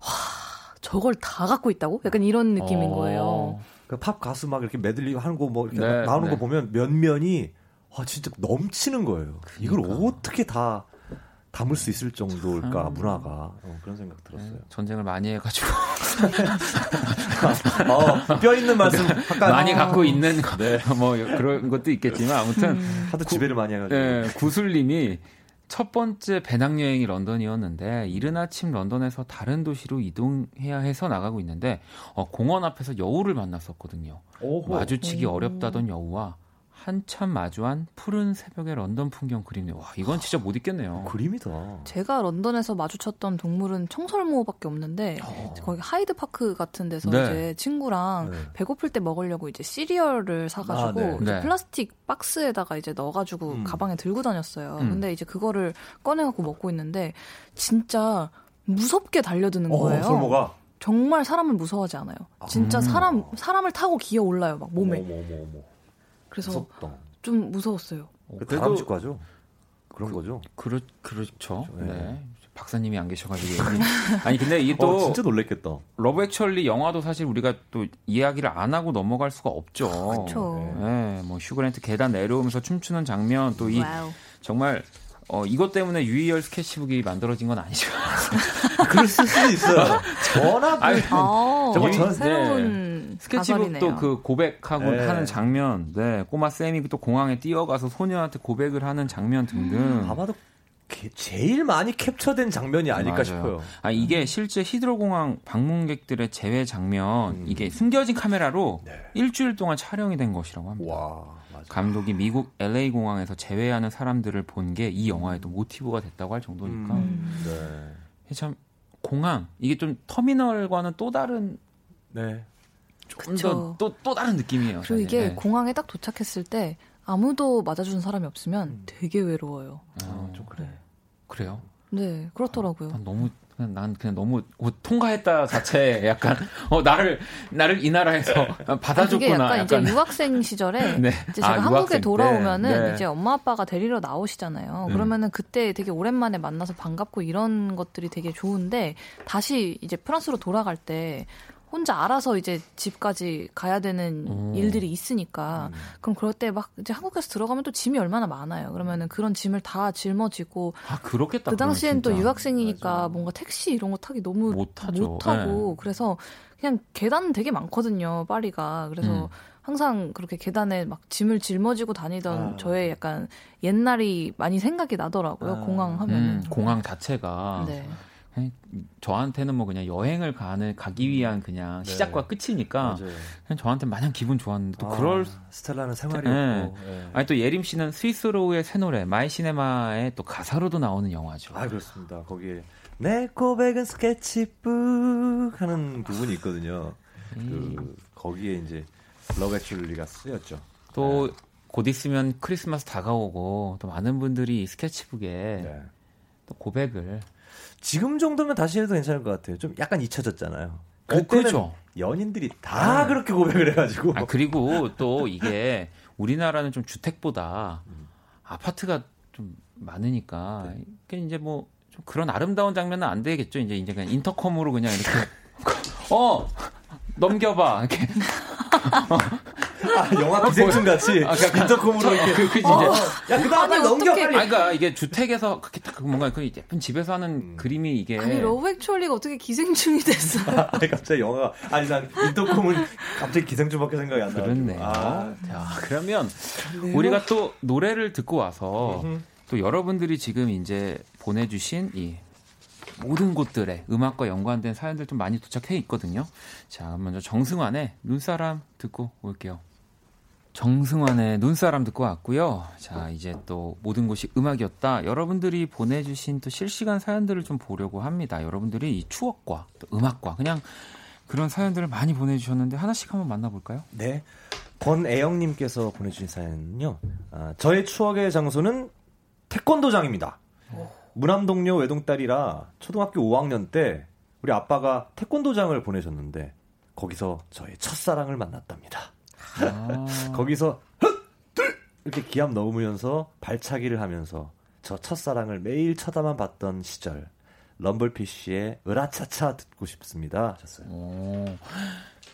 D: 와 저걸 다 갖고 있다고? 약간 이런 느낌인 어. 거예요.
C: 그팝 가수 막 이렇게 메들리 하는 거 뭐 이렇게 네, 나오는 네. 거 보면 면면이 아 진짜 넘치는 거예요. 그러니까. 이걸 어떻게 다 담을 수 있을 정도일까 음. 문화가 어, 그런 생각 들었어요. 네,
A: 전쟁을 많이 해가지고 [LAUGHS]
C: 어, 뼈 있는 말씀
A: 많이 갖고 있는 네. 뭐 그런 것도 있겠지만 아무튼
C: 음. 하도 지배를 많이 해가지고
A: 네, 구슬님이 첫 번째 배낭여행이 런던이었는데 이른 아침 런던에서 다른 도시로 이동해야 해서 나가고 있는데 어, 공원 앞에서 여우를 만났었거든요. 오호. 마주치기 오. 어렵다던 여우와 한참 마주한 푸른 새벽의 런던 풍경 그림이네. 와, 이건 진짜 못 잊겠네요.
C: 그림이다.
D: 제가 런던에서 마주쳤던 동물은 청설모밖에 없는데 어. 거기 하이드 파크 같은 데서 네. 이제 친구랑 네. 배고플 때 먹으려고 이제 시리얼을 사가지고 아, 네. 네. 플라스틱 박스에다가 이제 넣어가지고 음. 가방에 들고 다녔어요. 음. 근데 이제 그거를 꺼내갖고 먹고 있는데 진짜 무섭게 달려드는 어, 거예요.
C: 청설모가
D: 정말 사람을 무서워하지 않아요. 진짜 아. 사람 사람을 타고 기어 올라요 막 몸에. 어머, 어머, 어머. 그래서 무섭다. 좀 무서웠어요.
C: 어, 다람쥐과죠? 그런 거죠.
A: 그, 그렇죠. 네. 네. 박사님이 안 계셔가지고 [LAUGHS] 아니 근데 이게 또
C: 어, 진짜 놀랬겠다.
A: Love Actually 영화도 사실 우리가 또 이야기를 안 하고 넘어갈 수가 없죠.
D: 그렇죠.
A: 네, 뭐 휴 그랜트 계단 내려오면서 춤추는 장면 또 이 정말 어, 이것 때문에 유희열 스케치북이 만들어진 건 아니죠. [LAUGHS]
C: 그럴 수도 있어요. [LAUGHS] 워낙
D: 아니, 아, 정말 전 새로운
A: 네. 스케치북도 그 고백하고 네. 하는 장면, 네 꼬마 쌤이 또 공항에 뛰어가서 소녀한테 고백을 하는 장면 등등. 음,
C: 아마도 제일 많이 캡처된 장면이 아닐까 맞아요. 싶어요.
A: 아 이게 실제 히드로공항 방문객들의 제외 장면 음. 이게 숨겨진 카메라로 네. 일주일 동안 촬영이 된 것이라고 합니다. 와, 감독이 미국 LA 공항에서 제외하는 사람들을 본 게 이 영화에도 모티브가 됐다고 할 정도니까. 음. 네. 참 공항 이게 좀 터미널과는 또 다른 네. 좀더또또 또 다른 느낌이에요.
D: 그리고 이게 네. 공항에 딱 도착했을 때 아무도 맞아주는 사람이 없으면 음. 되게 외로워요.
A: 아, 좀 그래. 그래요?
D: 네, 그렇더라고요.
A: 난 너무 그냥 난 그냥 너무 어, 통과했다 자체 약간 [LAUGHS] 어 나를 나를 이 나라에서 [LAUGHS] 받아줬구나.
D: 아, 약간, 약간, 이제 유학생 시절에 [LAUGHS] 네. 이제 제가 아, 한국에 돌아오면은 네. 네. 이제 엄마 아빠가 데리러 나오시잖아요. 음. 그러면은 그때 되게 오랜만에 만나서 반갑고 이런 것들이 되게 좋은데 다시 이제 프랑스로 돌아갈 때 혼자 알아서 이제 집까지 가야 되는 오. 일들이 있으니까 음. 그럼 그럴 때 막 이제 한국에서 들어가면 또 짐이 얼마나 많아요. 그러면은 그런 짐을 다 짊어지고
A: 아 그렇겠다.
D: 그 당시엔 또 유학생이니까 맞아. 뭔가 택시 이런 거 타기 너무 못하죠. 못하고 네. 그래서 그냥 계단 되게 많거든요. 파리가 그래서 음. 항상 그렇게 계단에 막 짐을 짊어지고 다니던 아. 저의 약간 옛날이 많이 생각이 나더라고요. 아. 공항 하면은 음,
A: 공항 자체가 네. 저한테는 뭐 그냥 여행을 가는 가기 위한 그냥 네. 시작과 끝이니까 맞아요. 그냥 저한테 마냥 기분 좋았는데 또 아, 그럴
C: 스텔라는 생활이었고 네. 네.
A: 아니 또 예림 씨는 스윗소로우의 새 노래 My Cinema의 또 가사로도 나오는 영화죠.
C: 아 그렇습니다. 거기에 내 고백은 스케치북 하는 부분이 있거든요. 음. 그 거기에 이제 Love Actually가 쓰였죠.
A: 또 곧 있으면 크리스마스 다가오고 또 많은 분들이 스케치북에 네. 또 고백을
C: 지금 정도면 다시 해도 괜찮을 것 같아요. 좀 약간 잊혀졌잖아요. 그때는 어, 그렇죠. 연인들이 다 아. 그렇게 고백을 해가지고.
A: 아, 그리고 또 이게 우리나라는 좀 주택보다 음. 아파트가 좀 많으니까 네. 이게 이제 뭐 좀 그런 아름다운 장면은 안 되겠죠. 이제 이제 그냥 intercom으로 그냥 이렇게 [LAUGHS] 어 넘겨봐 이렇게 [LAUGHS]
C: 아, 영화 기생충 같이 아, 그러니까, intercom으로 이렇게 그, 그, 이제 어, 야 그다음 날 넘겨 빨리.
A: 아, 그러니까 이게 주택에서 그렇게 딱 뭔가 그 예쁜 집에서 하는 음. 그림이 이게
D: 아니 Love Actually가 어떻게 기생충이 됐어? [LAUGHS]
C: 아니 갑자기 영화가 아니 난 intercom은 갑자기 기생충밖에 생각이 안 나.
A: 그렇네요. 아, 자 그러면 네. 우리가 또 노래를 듣고 와서 또 여러분들이 지금 이제 보내주신 이 모든 곳들에 음악과 연관된 사연들 좀 많이 도착해 있거든요. 자, 먼저 정승환의 눈사람 듣고 올게요. 정승환의 눈사람 듣고 왔고요. 자, 이제 또 모든 곳이 음악이었다. 여러분들이 보내주신 또 실시간 사연들을 좀 보려고 합니다. 여러분들이 이 추억과 또 음악과 그냥 그런 사연들을 많이 보내주셨는데 하나씩 한번 만나볼까요?
C: 네. 권애영님께서 보내주신 사연은요. 아, 저의 추억의 장소는 태권도장입니다. 무남동료 외동딸이라 초등학교 5학년 때 우리 아빠가 태권도장을 보내셨는데 거기서 저의 첫사랑을 만났답니다. 아. 거기서 둘 이렇게 기합 넣으면서 발차기를 하면서 저 첫사랑을 매일 쳐다만 봤던 시절 럼블피쉬의 으라차차 듣고 싶습니다. 하셨어요. 어,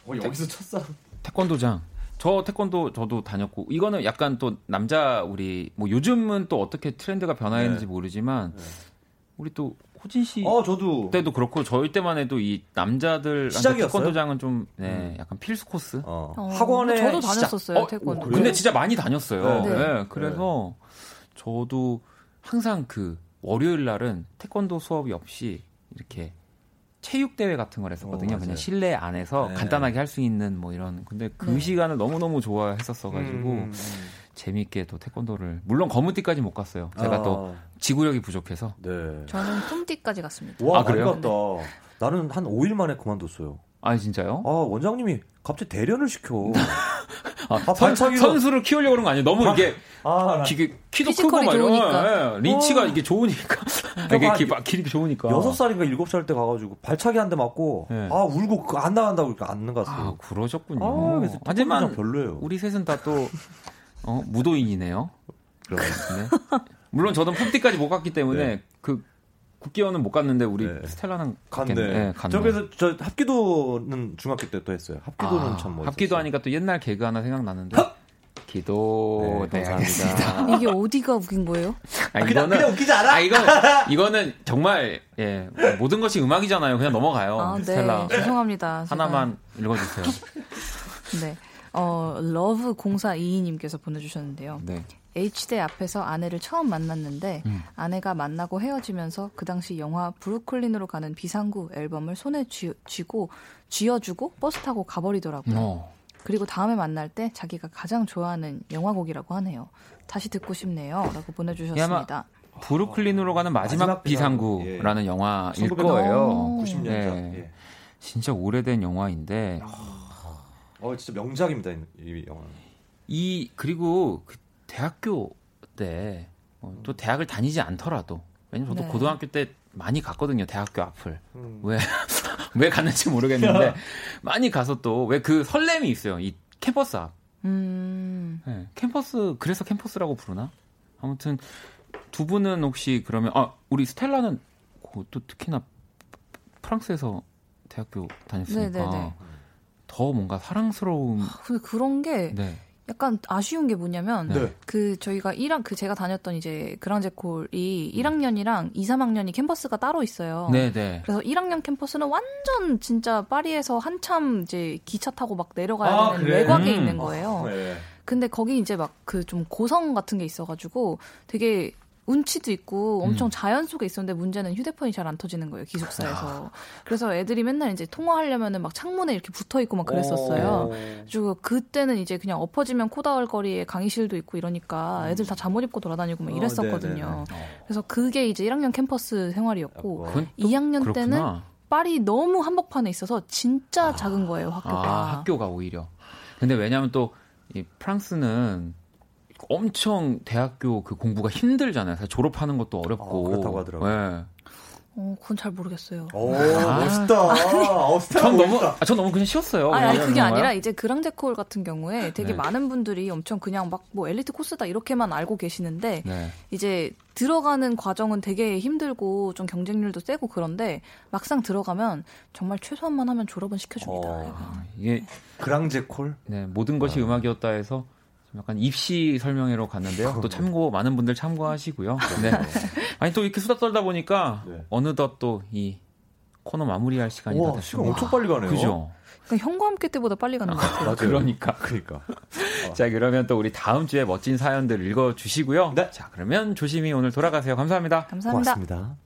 C: 여기서 첫사랑
A: 태권도장 저 태권도 저도 다녔고 이거는 약간 또 남자 우리 뭐 요즘은 또 어떻게 트렌드가 변화했는지 네. 모르지만 네. 우리 또 호진 씨
C: 어, 저도
A: 때도 그렇고 저희 때만 해도 이 남자들 태권도장은 좀 네, 음. 약간 필수 코스. 어.
D: 어. 학원에 저도 다녔었어요 어, 태권도.
A: 근데 진짜 많이 다녔어요. 네. 네. 그래서 저도 항상 그 월요일 날은 태권도 수업이 없이 이렇게 체육 대회 같은 걸 했었거든요. 어, 그냥 실내 안에서 네. 간단하게 할 수 있는 뭐 이런. 근데 그 네. 시간을 너무 너무 좋아했었어 가지고 음, 음, 음. 재미있게 또 태권도를 물론 검은띠까지 못 갔어요. 제가 아. 또 지구력이 부족해서. 네.
D: 저는 품띠까지 갔습니다.
C: 와, 아, 그래요? 갔다. 나는 한 5일 만에 그만뒀어요.
A: 아, 진짜요?
C: 아, 원장님이 갑자기 대련을 시켜. [LAUGHS]
A: 아, 아 선, 선수를 키우려고 그런 거 아니에요? 너무 이게 아, 기, 키도 크고 막 이런 네, 린치가 어. 이게 좋으니까. [LAUGHS] 이게 기, 기, 좋으니까.
C: 6살인가 7살 때 가가지고 발차기 한 대 맞고 네. 아 울고 안 나간다고 그러니까 안 나갔어요. 아,
A: 그러셨군요. 아,
C: 하지만 별로예요.
A: 우리 셋은 다 또 [LAUGHS] 어, 무도인이네요. 그러면 네. 물론 저도 폼띠까지 못 갔기 때문에 네. 그 국기원은 못 갔는데 우리 네. 스텔라는 갔네. 네,
C: 갔네. 저기서 저 합기도는 중학교 때 또 했어요. 합기도는 아, 참 멋있었어요.
A: 합기도 하니까 또 옛날 개그 하나 생각나는데. 기도 네,
D: 감사합니다. 이게 어디가 웃긴 거예요?
C: 아, 이거는 그냥 웃기지 않아? 아,
A: 이거 이거는 정말 예 모든 것이 음악이잖아요. 그냥 넘어가요. 아, 네. 스텔라.
D: 죄송합니다.
A: 하나만 제가. 읽어주세요. [LAUGHS]
D: 네. 어, love 0422님께서 보내주셨는데요. 네. H대 앞에서 아내를 처음 만났는데 음. 아내가 만나고 헤어지면서 그 당시 영화 브루클린으로 가는 비상구 앨범을 손에 쥐, 쥐고 쥐어주고 버스 타고 가버리더라고요. 어. 그리고 다음에 만날 때 자기가 가장 좋아하는 영화곡이라고 하네요. 다시 듣고 싶네요. 라고 보내주셨습니다.
A: 브루클린으로 가는 마지막, 마지막 비상구라는 예. 영화일 거예요.
C: 90년대. 네.
A: 예. 진짜 오래된 영화인데.
C: 어, 진짜 명작입니다, 이 영화.
A: 이, 그리고 그 대학교 때, 어, 또 대학을 다니지 않더라도, 왜냐면 저도 네. 고등학교 때 많이 갔거든요, 대학교 앞을. 음. 왜, [LAUGHS] 왜 갔는지 모르겠는데, [LAUGHS] 많이 가서 또, 왜 그 설렘이 있어요, 이 캠퍼스 앞. 음. 네, 캠퍼스, 그래서 캠퍼스라고 부르나? 아무튼, 두 분은 혹시 그러면, 아, 우리 스텔라는 또 특히나 프랑스에서 대학교 다녔으니까, 네네네. 더 뭔가 사랑스러운.
D: 근데 그런 게, 네. 약간 아쉬운 게 뭐냐면 네. 그 저희가 1학 그 제가 다녔던 이제 그랑제콜이 1학년이랑 2, 3학년이 캠퍼스가 따로 있어요.
A: 네, 네.
D: 그래서 1학년 캠퍼스는 완전 진짜 파리에서 한참 이제 기차 타고 막 내려가야 아, 되는 그래? 외곽에 음. 있는 거예요. 네. 근데 거기 이제 막 그 좀 고성 같은 게 있어가지고 되게 운치도 있고 엄청 음. 자연 속에 있었는데 문제는 휴대폰이 잘 안 터지는 거예요 기숙사에서. 아. 그래서 애들이 맨날 이제 통화하려면은 막 창문에 이렇게 붙어 있고 막 그랬었어요. 그리고 그때는 이제 그냥 엎어지면 코다울 거리에 강의실도 있고 이러니까 음. 애들 다 잠옷 입고 돌아다니고 막 어, 이랬었거든요. 어, 그래서 그게 이제 1학년 캠퍼스 생활이었고 어, 2학년 때는 파리 너무 한복판에 있어서 진짜 아. 작은 거예요 학교가.
A: 아, 학교가 오히려. 근데 왜냐하면 또 이 프랑스는 엄청 대학교 그 공부가 힘들잖아요. 사실 졸업하는 것도 어렵고.
C: 어, 그렇다고 하더라고요. 네.
D: 어, 그건 잘 모르겠어요.
C: 오, 아, 멋있다. [LAUGHS] 아,
A: 전 너무, 아, 전 너무 그냥 쉬웠어요.
D: 아니, 아니 그게 아니라 이제 그랑제콜 같은 경우에 되게 네. 많은 분들이 엄청 그냥 막 뭐 엘리트 코스다 이렇게만 알고 계시는데 네. 이제 들어가는 과정은 되게 힘들고 좀 경쟁률도 세고 그런데 막상 들어가면 정말 최소한만 하면 졸업은 시켜줍니다. 어,
C: 이게 그랑제콜?
A: 네, 모든 것이 아. 음악이었다 해서 약간 입시 설명회로 갔는데요. 또 참고 많은 분들 참고하시고요. [LAUGHS] 네. 아니 또 이렇게 수다 떨다 보니까 네. 어느덧 또 이 코너 마무리할 시간이 우와, 다 됐습니다.
C: 시간 엄청 빨리 가네요.
A: 그죠?
D: 그러니까 형과 함께 때보다 빨리 가는 것 같아요.
A: 맞아요. [LAUGHS] 그러니까.
C: 그러니까. [LAUGHS]
A: 자, 그러면 또 우리 다음 주에 멋진 사연들 읽어 주시고요. 네. 자, 그러면 조심히 오늘 돌아가세요. 감사합니다.
D: 감사합니다.
C: 고맙습니다.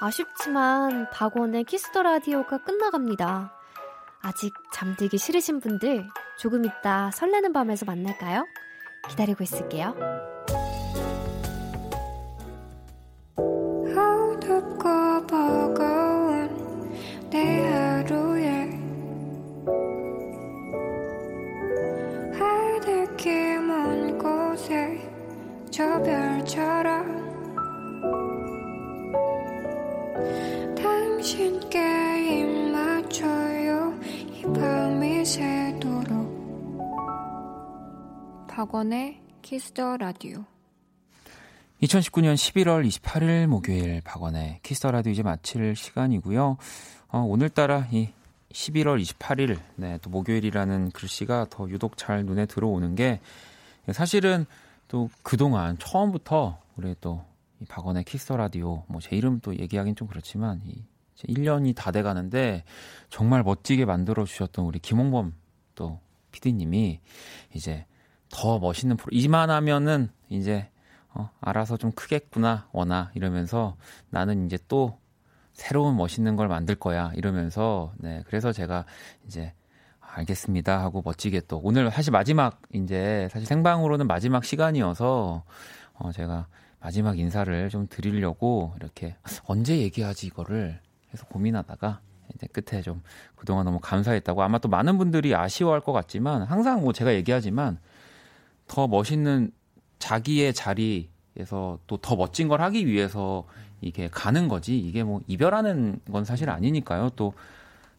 E: 아쉽지만 박원의 Kiss the Radio가 끝나갑니다. 아직 잠들기 싫으신 분들 조금 있다 설레는 밤에서 만날까요? 기다리고 있을게요. 어둡고 버거운 내 하루에 하늘길 먼 곳에 저 별처럼 당신께 입 맞춰요 밤이 새도록 박원의 Kiss the Radio
A: 2019년 11월 28일 목요일 박원의 Kiss the Radio 이제 마칠 시간이고요. 어, 오늘따라 이 11월 28일 네, 또 목요일이라는 글씨가 더 유독 잘 눈에 들어오는 게 사실은 또 그동안 처음부터 우리 또 박원의 Kiss the Radio 뭐 제 이름 또 얘기하긴 좀 그렇지만 이 1년이 다 돼 가는데 정말 멋지게 만들어 주셨던 우리 김홍범 또 PD님이 이제 더 멋있는 프로 이만하면은 이제 어, 알아서 좀 크겠구나 원아 이러면서 나는 이제 또 새로운 멋있는 걸 만들 거야 이러면서 네 그래서 제가 이제 알겠습니다 하고 멋지게 또 오늘 사실 마지막 이제 사실 생방으로는 마지막 시간이어서 어 제가 마지막 인사를 좀 드리려고 이렇게 언제 얘기하지 이거를 해서 고민하다가 이제 끝에 좀 그동안 너무 감사했다고 아마 또 많은 분들이 아쉬워할 것 같지만 항상 뭐 제가 얘기하지만 더 멋있는 자기의 자리에서 또 더 멋진 걸 하기 위해서 이게 가는 거지 이게 뭐 이별하는 건 사실 아니니까요 또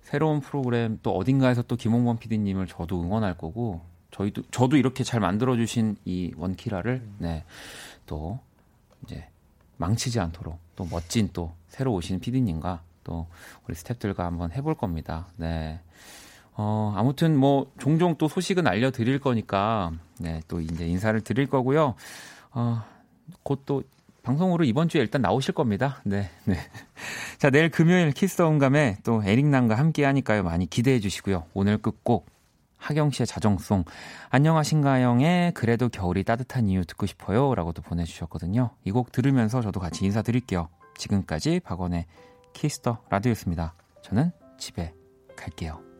A: 새로운 프로그램 또 어딘가에서 또 김홍범 PD님을 저도 응원할 거고 저희도 저도 이렇게 잘 만들어 주신 이 원키라를 네. 또 이제 망치지 않도록 또 멋진 또 새로 오신 피디님과 또 우리 스탭들과 한번 해볼 겁니다. 네. 어, 아무튼 뭐 종종 또 소식은 알려드릴 거니까 네, 또 이제 인사를 드릴 거고요. 어, 곧 또 방송으로 이번 주에 일단 나오실 겁니다. 네, 네. [LAUGHS] 자, 내일 금요일 키스 온감에 또 에릭남과 함께 하니까요. 많이 기대해 주시고요. 오늘 끝곡 하경 씨의 자정송 안녕하신가영의 그래도 겨울이 따뜻한 이유 듣고 싶어요 라고도 보내주셨거든요. 이 곡 들으면서 저도 같이 인사드릴게요. 지금까지 박원의 키스 더 라디오였습니다. 저는 집에 갈게요.